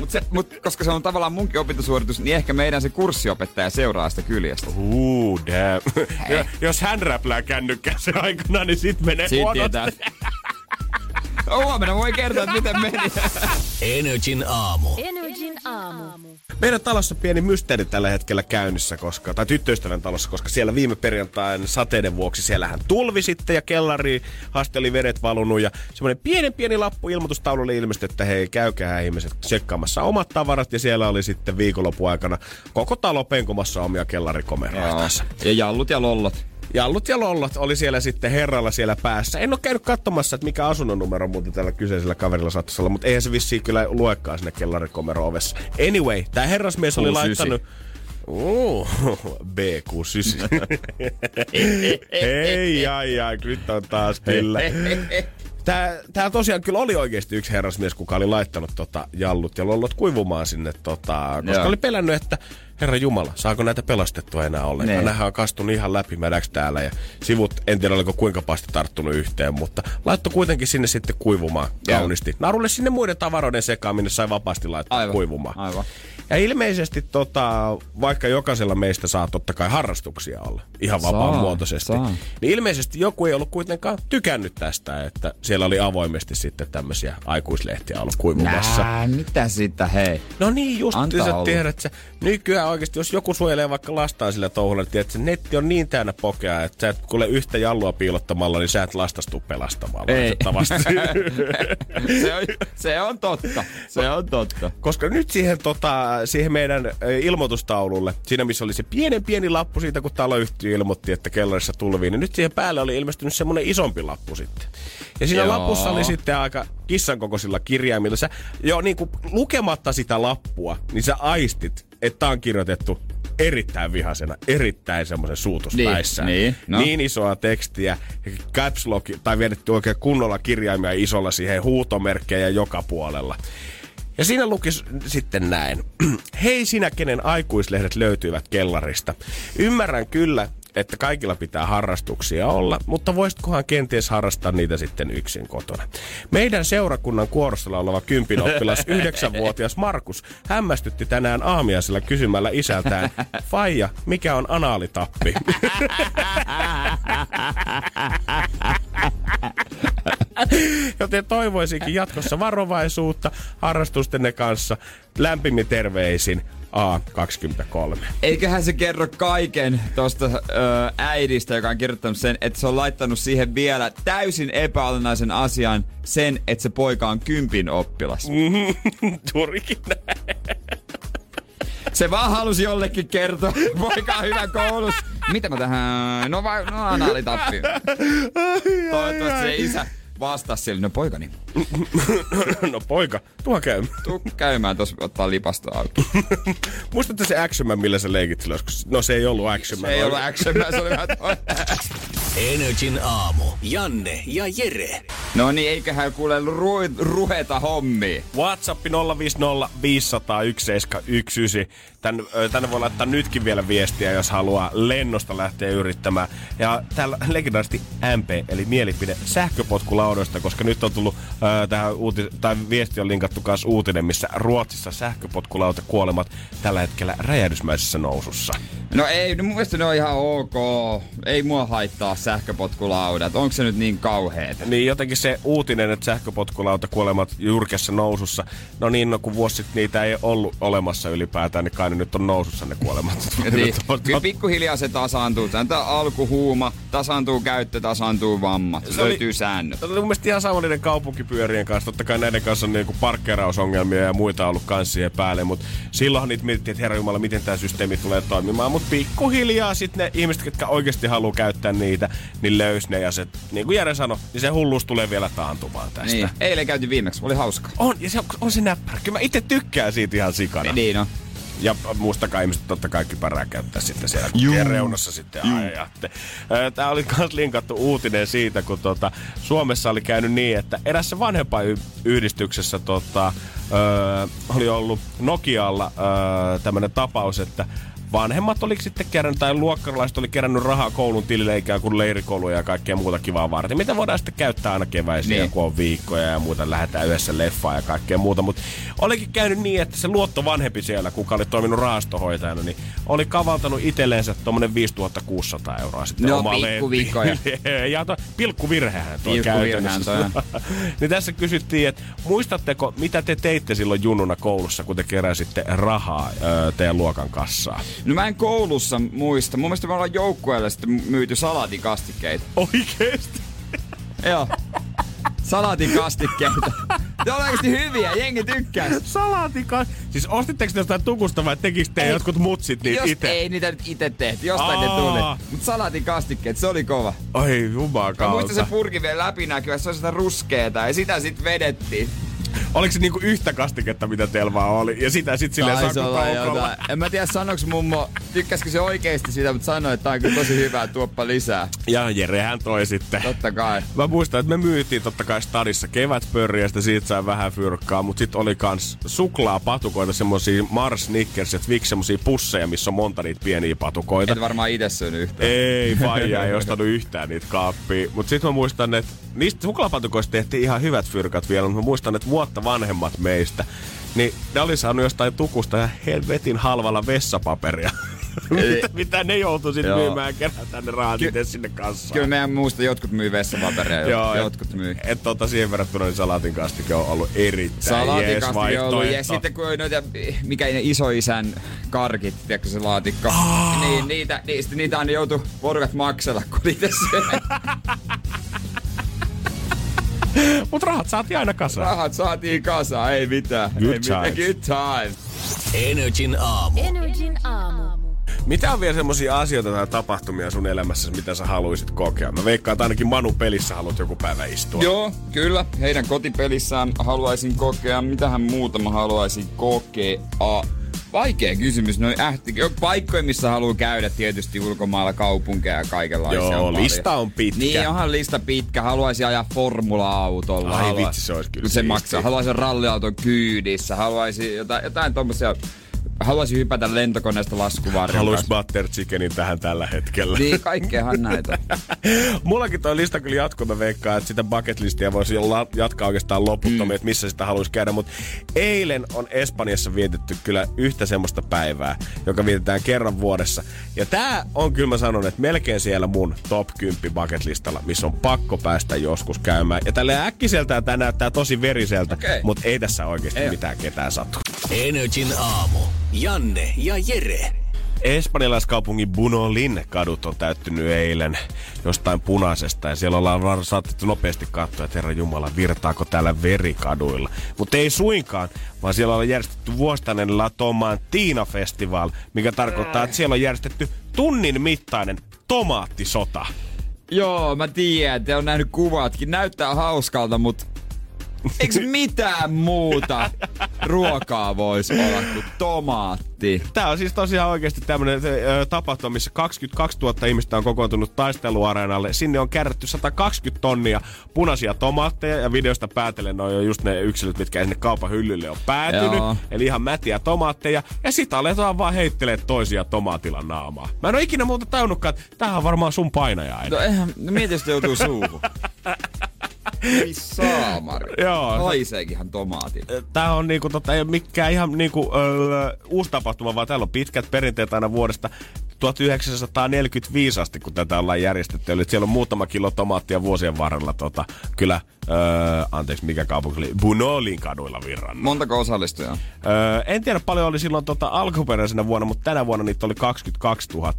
mut se, mut, koska se on tavallaan munkin opintosuoritus, niin ehkä meidän se kurssiopettaja seuraa sitä kyljestä. Ooh, damn. [laughs] Ja, jos hän räplää kännykkää se aikana, niin sit menee Sit huonosti. [laughs] Huomenna voi kertoa, että miten meni. Energin aamu. Energin aamu. Meidän talossa pieni mysteeri tällä hetkellä käynnissä, koska, tai tyttöystävän talossa, koska siellä viime perjantain sateiden vuoksi siellähän tulvi sitten ja kellari asti oli vedet valunut ja semmoinen pienen pieni lappu ilmoitustaululle ilmestyi, että hei käykää ihmiset tsekkaamassa omat tavarat ja siellä oli sitten viikonlopun aikana koko talo penkomassa omia kellarikomeroita. Ja jallut ja lollot. Jallut ja lollot oli siellä sitten herralla siellä päässä. En ole käynyt katsomassa, että mikä asunnon numero muuten tällä kyseisellä kaverilla saattaisi olla, mutta eihän se vissiin kyllä luekaan sinne kellarikomero ovessa. Anyway, tämä herrasmies oli 69. laittanut... Uh, [laughs] B69. [laughs] Hei, ai, ai, nyt on taas kyllä. [laughs] Tää, tää tosiaan kyllä oli oikeasti yksi herrasmies, kuka oli laittanut tota jallut ja lollot kuivumaan sinne, tota, koska Joo. oli pelännyt, että Herra Jumala, saako näitä pelastettua enää ollenkaan? Ne. Nämähän on kastunut ihan läpimädäksi täällä ja sivut, en tiedä oliko kuinka pahasti tarttunut yhteen, mutta laittoi kuitenkin sinne sitten kuivumaan Joo. kauniisti. Narulle sinne muiden tavaroiden sekaan, minne sai vapaasti laittaa Aivan, kuivumaan. aivan. Ja ilmeisesti tota, vaikka jokaisella meistä saa totta kai harrastuksia olla ihan vapaan muotoisesti, niin ilmeisesti joku ei ollut kuitenkaan tykännyt tästä, että siellä oli avoimesti sitten tämmöisiä aikuislehtiä ollut kuivumassa. Nää, mitä sitä, hei. No niin, just Antaa sä tiedät, että nykyään oikeasti, jos joku suojelee vaikka lastaan sillä touhulla, niin että se netti on niin täynnä pokea, että sä et kuule yhtä jallua piilottamalla, niin sä et lastastu pelastamaan. Ei. [laughs] se, on, se on totta. Se on totta. Koska nyt siihen tota, siihen meidän ilmoitustaululle, siinä missä oli se pienen pieni lappu siitä, kun taloyhtiö ilmoitti, että kellarissa tulvii, niin nyt siihen päälle oli ilmestynyt semmoinen isompi lappu sitten. Ja siinä Joo. lapussa oli sitten aika kissan kokoisilla kirjaimilla. Sä, jo niin kuin lukematta sitä lappua, niin sä aistit, että tää on kirjoitettu erittäin vihasena, erittäin semmoisen suutuspäissä. Niin, niin, no. niin isoa tekstiä, caps lock, tai vedetty oikein kunnolla kirjaimia isolla siihen huutomerkkejä joka puolella. Ja siinä luki sitten näin. [clears throat] Hei sinä, kenen aikuislehdet löytyivät kellarista. Ymmärrän kyllä, että kaikilla pitää harrastuksia olla, mutta voisitkohan kenties harrastaa niitä sitten yksin kotona. Meidän seurakunnan kuorossa oleva kympinoppilas, [laughs] yhdeksänvuotias Markus, hämmästytti tänään aamiaisella kysymällä isältään, Faija, mikä on anaalitappi? [laughs] Joten toivoisinkin jatkossa varovaisuutta harrastustenne kanssa. Lämpimin terveisin A23. Eiköhän se kerro kaiken tosta ö, äidistä, joka on kirjoittanut sen, että se on laittanut siihen vielä täysin epäolennaisen asian sen, että se poika on kympin oppilas. [laughs] Juurikin näin. Se vaan halusi jollekin kertoa, [laughs] poika on hyvä koulussa. Mitä mä tähän, no vai, no anaalitappi. Toivottavasti se isä vastasi sille, no poikani, [laughs] No poika, tuo käy. tuu käymään tuossa ottaa lipasto auki. [laughs] Muistatte se Action Man, millä sä leikit silloin? joskus? No se ei ollut Action Man. Se ei ollut action, man, se oli vähän. Energin aamu. Janne ja Jere. No niin, eiköhän kuule ru- ruheta hommia. WhatsApp 050 500 1719. Tän, tänne voi laittaa nytkin vielä viestiä, jos haluaa lennosta lähteä yrittämään. Ja täällä legendaarisesti MP, eli mielipide sähköpotkulaudoista, koska nyt on tullut ö, tähän uuti- tai viesti on linkattu kanssa uutinen, missä Ruotsissa sähköpotkulauta kuolemat tällä hetkellä räjähdysmäisessä nousussa. No ei, no mun mielestä ne on ihan ok. Ei mua haittaa sähköpotkulaudat. Onko se nyt niin kauheeta? Niin jotenkin se uutinen, että sähköpotkulauta kuolemat jyrkässä nousussa. No niin, no kun vuosi sitten niitä ei ollut olemassa ylipäätään, niin kai ne nyt on nousussa ne kuolemat. [laughs] niin, kyllä pikkuhiljaa se tasaantuu. Tämä alkuhuuma, tasaantuu käyttö, tasaantuu vammat. Se oli- Löytyy säännöt. Tämä oli mun mielestä ihan sama niiden kaupunkipyörien kanssa. Totta kai näiden kanssa on niinku parkkeerausongelmia ja muita ollut kanssa siihen päälle. Mutta silloinhan niitä mietittiin, että herra Jumala, miten tämä systeemi tulee toimimaan. Mutta pikkuhiljaa sitten ne ihmiset, jotka oikeasti haluaa käyttää niitä, niin löys ne. Ja se, niin kuin Jere sanoi, niin se hulluus tulee vielä taantumaan tästä. Niin, eilen käytiin viimeksi. Oli hauska. On, ja se on, on se näppärä. Kyllä mä itse tykkään siitä ihan sikana. Niin on. Ja muistakaa ihmiset totta kai kypärää käyttää sitten siellä Juu. Reunassa sitten ajatte. Tämä oli myös linkattu uutinen siitä, kun tota, Suomessa oli käynyt niin, että erässä vanhempainyhdistyksessä tota, ö, oli ollut Nokialla tämmöinen tapaus, että vanhemmat oli sitten kerännyt, tai luokkalaiset oli kerännyt rahaa koulun tilille ikään kuin leirikouluja ja kaikkea muuta kivaa varten. Mitä voidaan sitten käyttää aina keväisin, Niin. kun on viikkoja ja muuta, lähdetään yhdessä leffaan ja kaikkea muuta. Mutta olikin käynyt niin, että se luotto vanhempi siellä, kuka oli toiminut rahastohoitajana, niin oli kavaltanut itselleensä tuommoinen 5600 euroa sitten No, omaa pikkuvikkoja. [laughs] ja to, pilkkuvirhehän toi Pilkkuvirhehän toi käytännössä. niin tässä kysyttiin, että muistatteko, mitä te teitte silloin junnuna koulussa, kun te keräsitte rahaa teidän luokan kassaa? No mä en koulussa muista. Mun mielestä me ollaan joukkueelle sitten myyty salaatikastikkeita. Oikeesti? [laughs] Joo. Salaatikastikkeita. Ne on oikeasti hyviä, jengi tykkää. Salaatika. Siis ostitteko te jostain tukusta vai tekikö te jotkut mutsit niitä itse? ei niitä nyt itse tehty, jostain ne Aa. tuli. Mut salaatikastikkeet, se oli kova. Oi Mä jumakauta. muistan se purki vielä läpinäkyvä, se on sitä ruskeeta ja sitä sit vedettiin. Oliko se niinku yhtä kastiketta, mitä teillä vaan oli? Ja sitä sit silleen sakkukaukolla? En mä tiedä sanoks mummo, tykkäskö se oikeesti sitä, mutta sanoi, että tää on kyllä tosi hyvää, tuoppa lisää. Ja Jerehän toi sitten. Totta kai. Mä muistan, että me myytiin totta kai stadissa kevätpörriä, ja sitten siitä sai vähän fyrkkaa, mutta sitten oli kans suklaapatukoita, semmosia Mars, Snickers ja Twix, semmosia pusseja, missä on monta niitä pieniä patukoita. Et varmaan itse syönyt yhtään. Ei, faija ei [laughs] ostanut yhtään niitä kaappia. Mutta sitten mä muistan, että niistä suklaapatukoista tehtiin ihan hyvät fyrkat vielä, mutta mä muistan, että vuotta vanhemmat meistä, niin ne oli saanut jostain tukusta ihan helvetin halvalla vessapaperia. [laughs] mitä, mitä ne joutuu sitten myymään ja kerätään ne rahat Ky- sinne kassaan. Kyllä meidän muusta jotkut myy vessapaperia, Joo, jotkut myy. Et tota siihen verrattuna niin salaatin kastike on ollut erittäin jees Salaatikastike on ollut, ja sitten kun noita, mikä ne isoisän karkit, tiedätkö se laatikko, Ah. niin niitä, niistä, niitä aina joutu porukat maksella, kun itse. [laughs] Mut rahat saatiin aina kasaan. Rahat saatiin kasaan, ei mitään. Good ei mitään. times. Good time. Energin aamu. Energin aamu. Mitä on vielä semmosia asioita tai tapahtumia sun elämässä, mitä sä haluaisit kokea? Mä veikkaan, että ainakin Manu pelissä haluat joku päivä istua. Joo, kyllä. Heidän kotipelissään haluaisin kokea. Mitähän muuta mä haluaisin kokea? Vaikea kysymys. Noin ähti. Paikkoja, missä haluaa käydä tietysti ulkomailla kaupunkeja ja kaikenlaisia. Joo, on paljon. lista on pitkä. Niin, onhan lista pitkä. Haluaisin ajaa formula-autolla. Ai Halua- vitsi, se olisi kyllä Se siistiä. maksaa. Haluaisin ralliauton kyydissä. Haluaisin jotain, jotain tommosia... Haluaisin hypätä lentokoneesta laskuvarjon Haluais kanssa. butter chickenin tähän tällä hetkellä. Niin, kaikkeahan näitä. [laughs] Mullakin toi lista kyllä jatkuu, mä veikkaan, että sitä bucket listia voisi jatkaa oikeastaan loputtomiin, mm. että missä sitä haluaisi käydä. Mutta eilen on Espanjassa vietetty kyllä yhtä semmoista päivää, joka vietetään kerran vuodessa. Ja tää on kyllä mä sanon, että melkein siellä mun top 10 bucket listalla, missä on pakko päästä joskus käymään. Ja tälle äkkiseltään tää näyttää tosi veriseltä, Okei. mutta ei tässä oikeasti Ei. mitään ketään satu. Energin aamu. Janne ja Jere. Espanjalaiskaupungin Bunolin kadut on täyttynyt eilen jostain punaisesta ja siellä ollaan saatettu nopeasti katsoa, että herra Jumala, virtaako täällä veri kaduilla. Mutta ei suinkaan, vaan siellä on järjestetty vuosittainen La Tomatina Festival, mikä tarkoittaa, että siellä on järjestetty tunnin mittainen tomaattisota. Joo, mä tiedän, te on nähnyt kuvatkin. Näyttää hauskalta, mutta eikö mitään muuta ruokaa voisi olla kuin tomaatti? Tää on siis tosiaan oikeasti tämmönen ö, tapahtuma, missä 22 000 ihmistä on kokoontunut taisteluareenalle. Sinne on kärrätty 120 tonnia punaisia tomaatteja ja videosta päätellen on jo just ne yksilöt, mitkä sinne kaupan hyllylle on päätynyt. Joo. Eli ihan mätiä tomaatteja. Ja sit aletaan vaan heittelee toisia tomaatilla naamaa. Mä en oo ikinä muuta tajunnutkaan, että tämähän on varmaan sun painajainen. No eihän, no mieti, jos te joutuu suuhun. [laughs] Ei saamari. Joo. Haiseekinhan tomaatit. Tää on niinku, tota, ei ole mikään ihan niinku, öö, uusi tapahtuma, vaan täällä on pitkät perinteet aina vuodesta 1945 asti, kun tätä ollaan järjestetty. Eli siellä on muutama kilo tomaattia vuosien varrella tota, kyllä, öö, anteeksi, mikä kaupunki oli, Bunolin kaduilla virrannut. Montako osallistujaa? Öö, en tiedä paljon oli silloin tota, alkuperäisenä vuonna, mutta tänä vuonna niitä oli 22 000.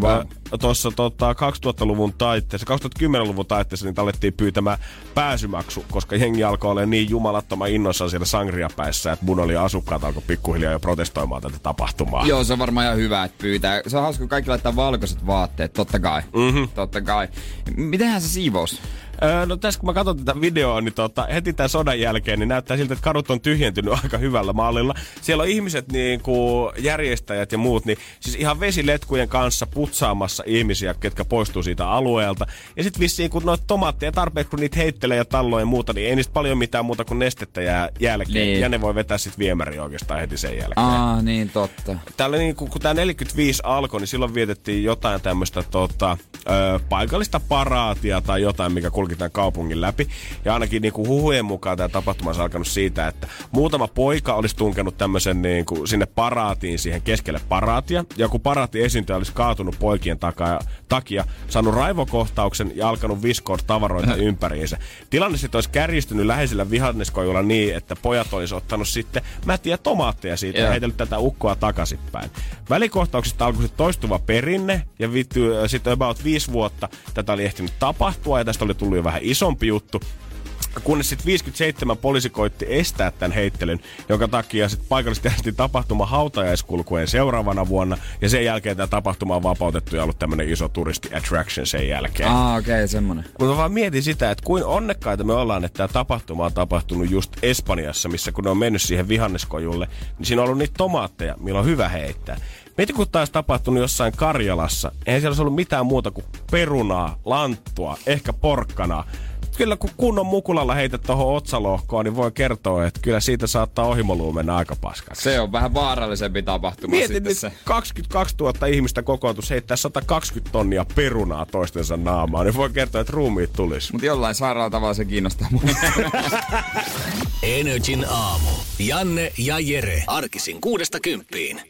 Wow. Öö, Tuossa tota, 2000-luvun taitteessa, 2010-luvun taitteessa niitä alettiin pyytämään pääsymaksu, koska jengi alkoi olla niin jumalattoman innoissaan siellä Sangria-päissä, että Bunolin asukkaat alkoi pikkuhiljaa jo protestoimaan tätä tapahtumaa. Joo, se on varmaan ihan hyvä, että pyytää. Se on hauska, kaikki laittaa valkoiset vaatteet, totta kai. Mhm. Totta kai. Mitenhän se siivous? Öö, no tässä kun mä katson tätä videoa, niin tota, heti tämän sodan jälkeen, niin näyttää siltä, että kadut on tyhjentynyt [laughs] aika hyvällä mallilla. Siellä on ihmiset, niin kuin järjestäjät ja muut, niin siis ihan vesiletkujen kanssa putsaamassa ihmisiä, ketkä poistuu siitä alueelta. Ja sitten vissiin, kun noita tomaatteja tarpeeksi, kun niitä heittelee ja talloja ja muuta, niin ei niistä paljon mitään muuta kuin nestettä jää jälkeen. Niin. Ja ne voi vetää sitten viemäriin oikeastaan heti sen jälkeen. Aa, niin totta. Täällä niin, kun, kun tämä 45 alkoi, niin silloin vietettiin jotain tämmöistä tota, ö, paikallista paraatia tai jotain, mikä kulki tämän kaupungin läpi. Ja ainakin niin kuin huhujen mukaan tämä tapahtuma on alkanut siitä, että muutama poika olisi tunkenut tämmöisen niin kuin sinne paraatiin siihen keskelle paraatia. Ja kun paraatti esiintyjä olisi kaatunut poikien takaa, takia, saanut raivokohtauksen ja alkanut viskoa tavaroita ympäriinsä. Tilanne sitten olisi kärjistynyt läheisellä vihanneskojulla niin, että pojat olisi ottanut sitten mätiä tomaatteja siitä ja Joo. heitellyt tätä ukkoa takaisinpäin. Välikohtauksista alkoi toistuva perinne ja vittu, äh, sitten about viisi vuotta tätä oli ehtinyt tapahtua ja tästä oli tullut jo vähän isompi juttu. Kunnes sitten 57 poliisi koitti estää tämän heittelyn, jonka takia sitten paikallisesti järjestettiin tapahtuma hautajaiskulkueen seuraavana vuonna. Ja sen jälkeen tämä tapahtuma on vapautettu ja ollut tämmöinen iso turisti attraction sen jälkeen. Aa, okei, okay, semmonen. Mutta vaan mietin sitä, että kuin onnekkaita me ollaan, että tämä tapahtuma on tapahtunut just Espanjassa, missä kun ne on mennyt siihen vihanneskojulle, niin siinä on ollut niitä tomaatteja, millä on hyvä heittää. Mieti, kun taas tapahtunut jossain Karjalassa, eihän siellä olisi ollut mitään muuta kuin perunaa, lanttua, ehkä porkkanaa. Kyllä kun kunnon mukulalla heität tuohon otsalohkoon, niin voi kertoa, että kyllä siitä saattaa ohimoluu mennä aika paskaksi. Se on vähän vaarallisempi tapahtuma Mietin sitten nyt, se. 22 000 ihmistä kokoontus heittää 120 tonnia perunaa toistensa naamaan, niin voi kertoa, että ruumiit tulisi. Mutta jollain sairaalla tavalla se kiinnostaa mua. [laughs] Energin aamu. Janne ja Jere. Arkisin kuudesta kymppiin.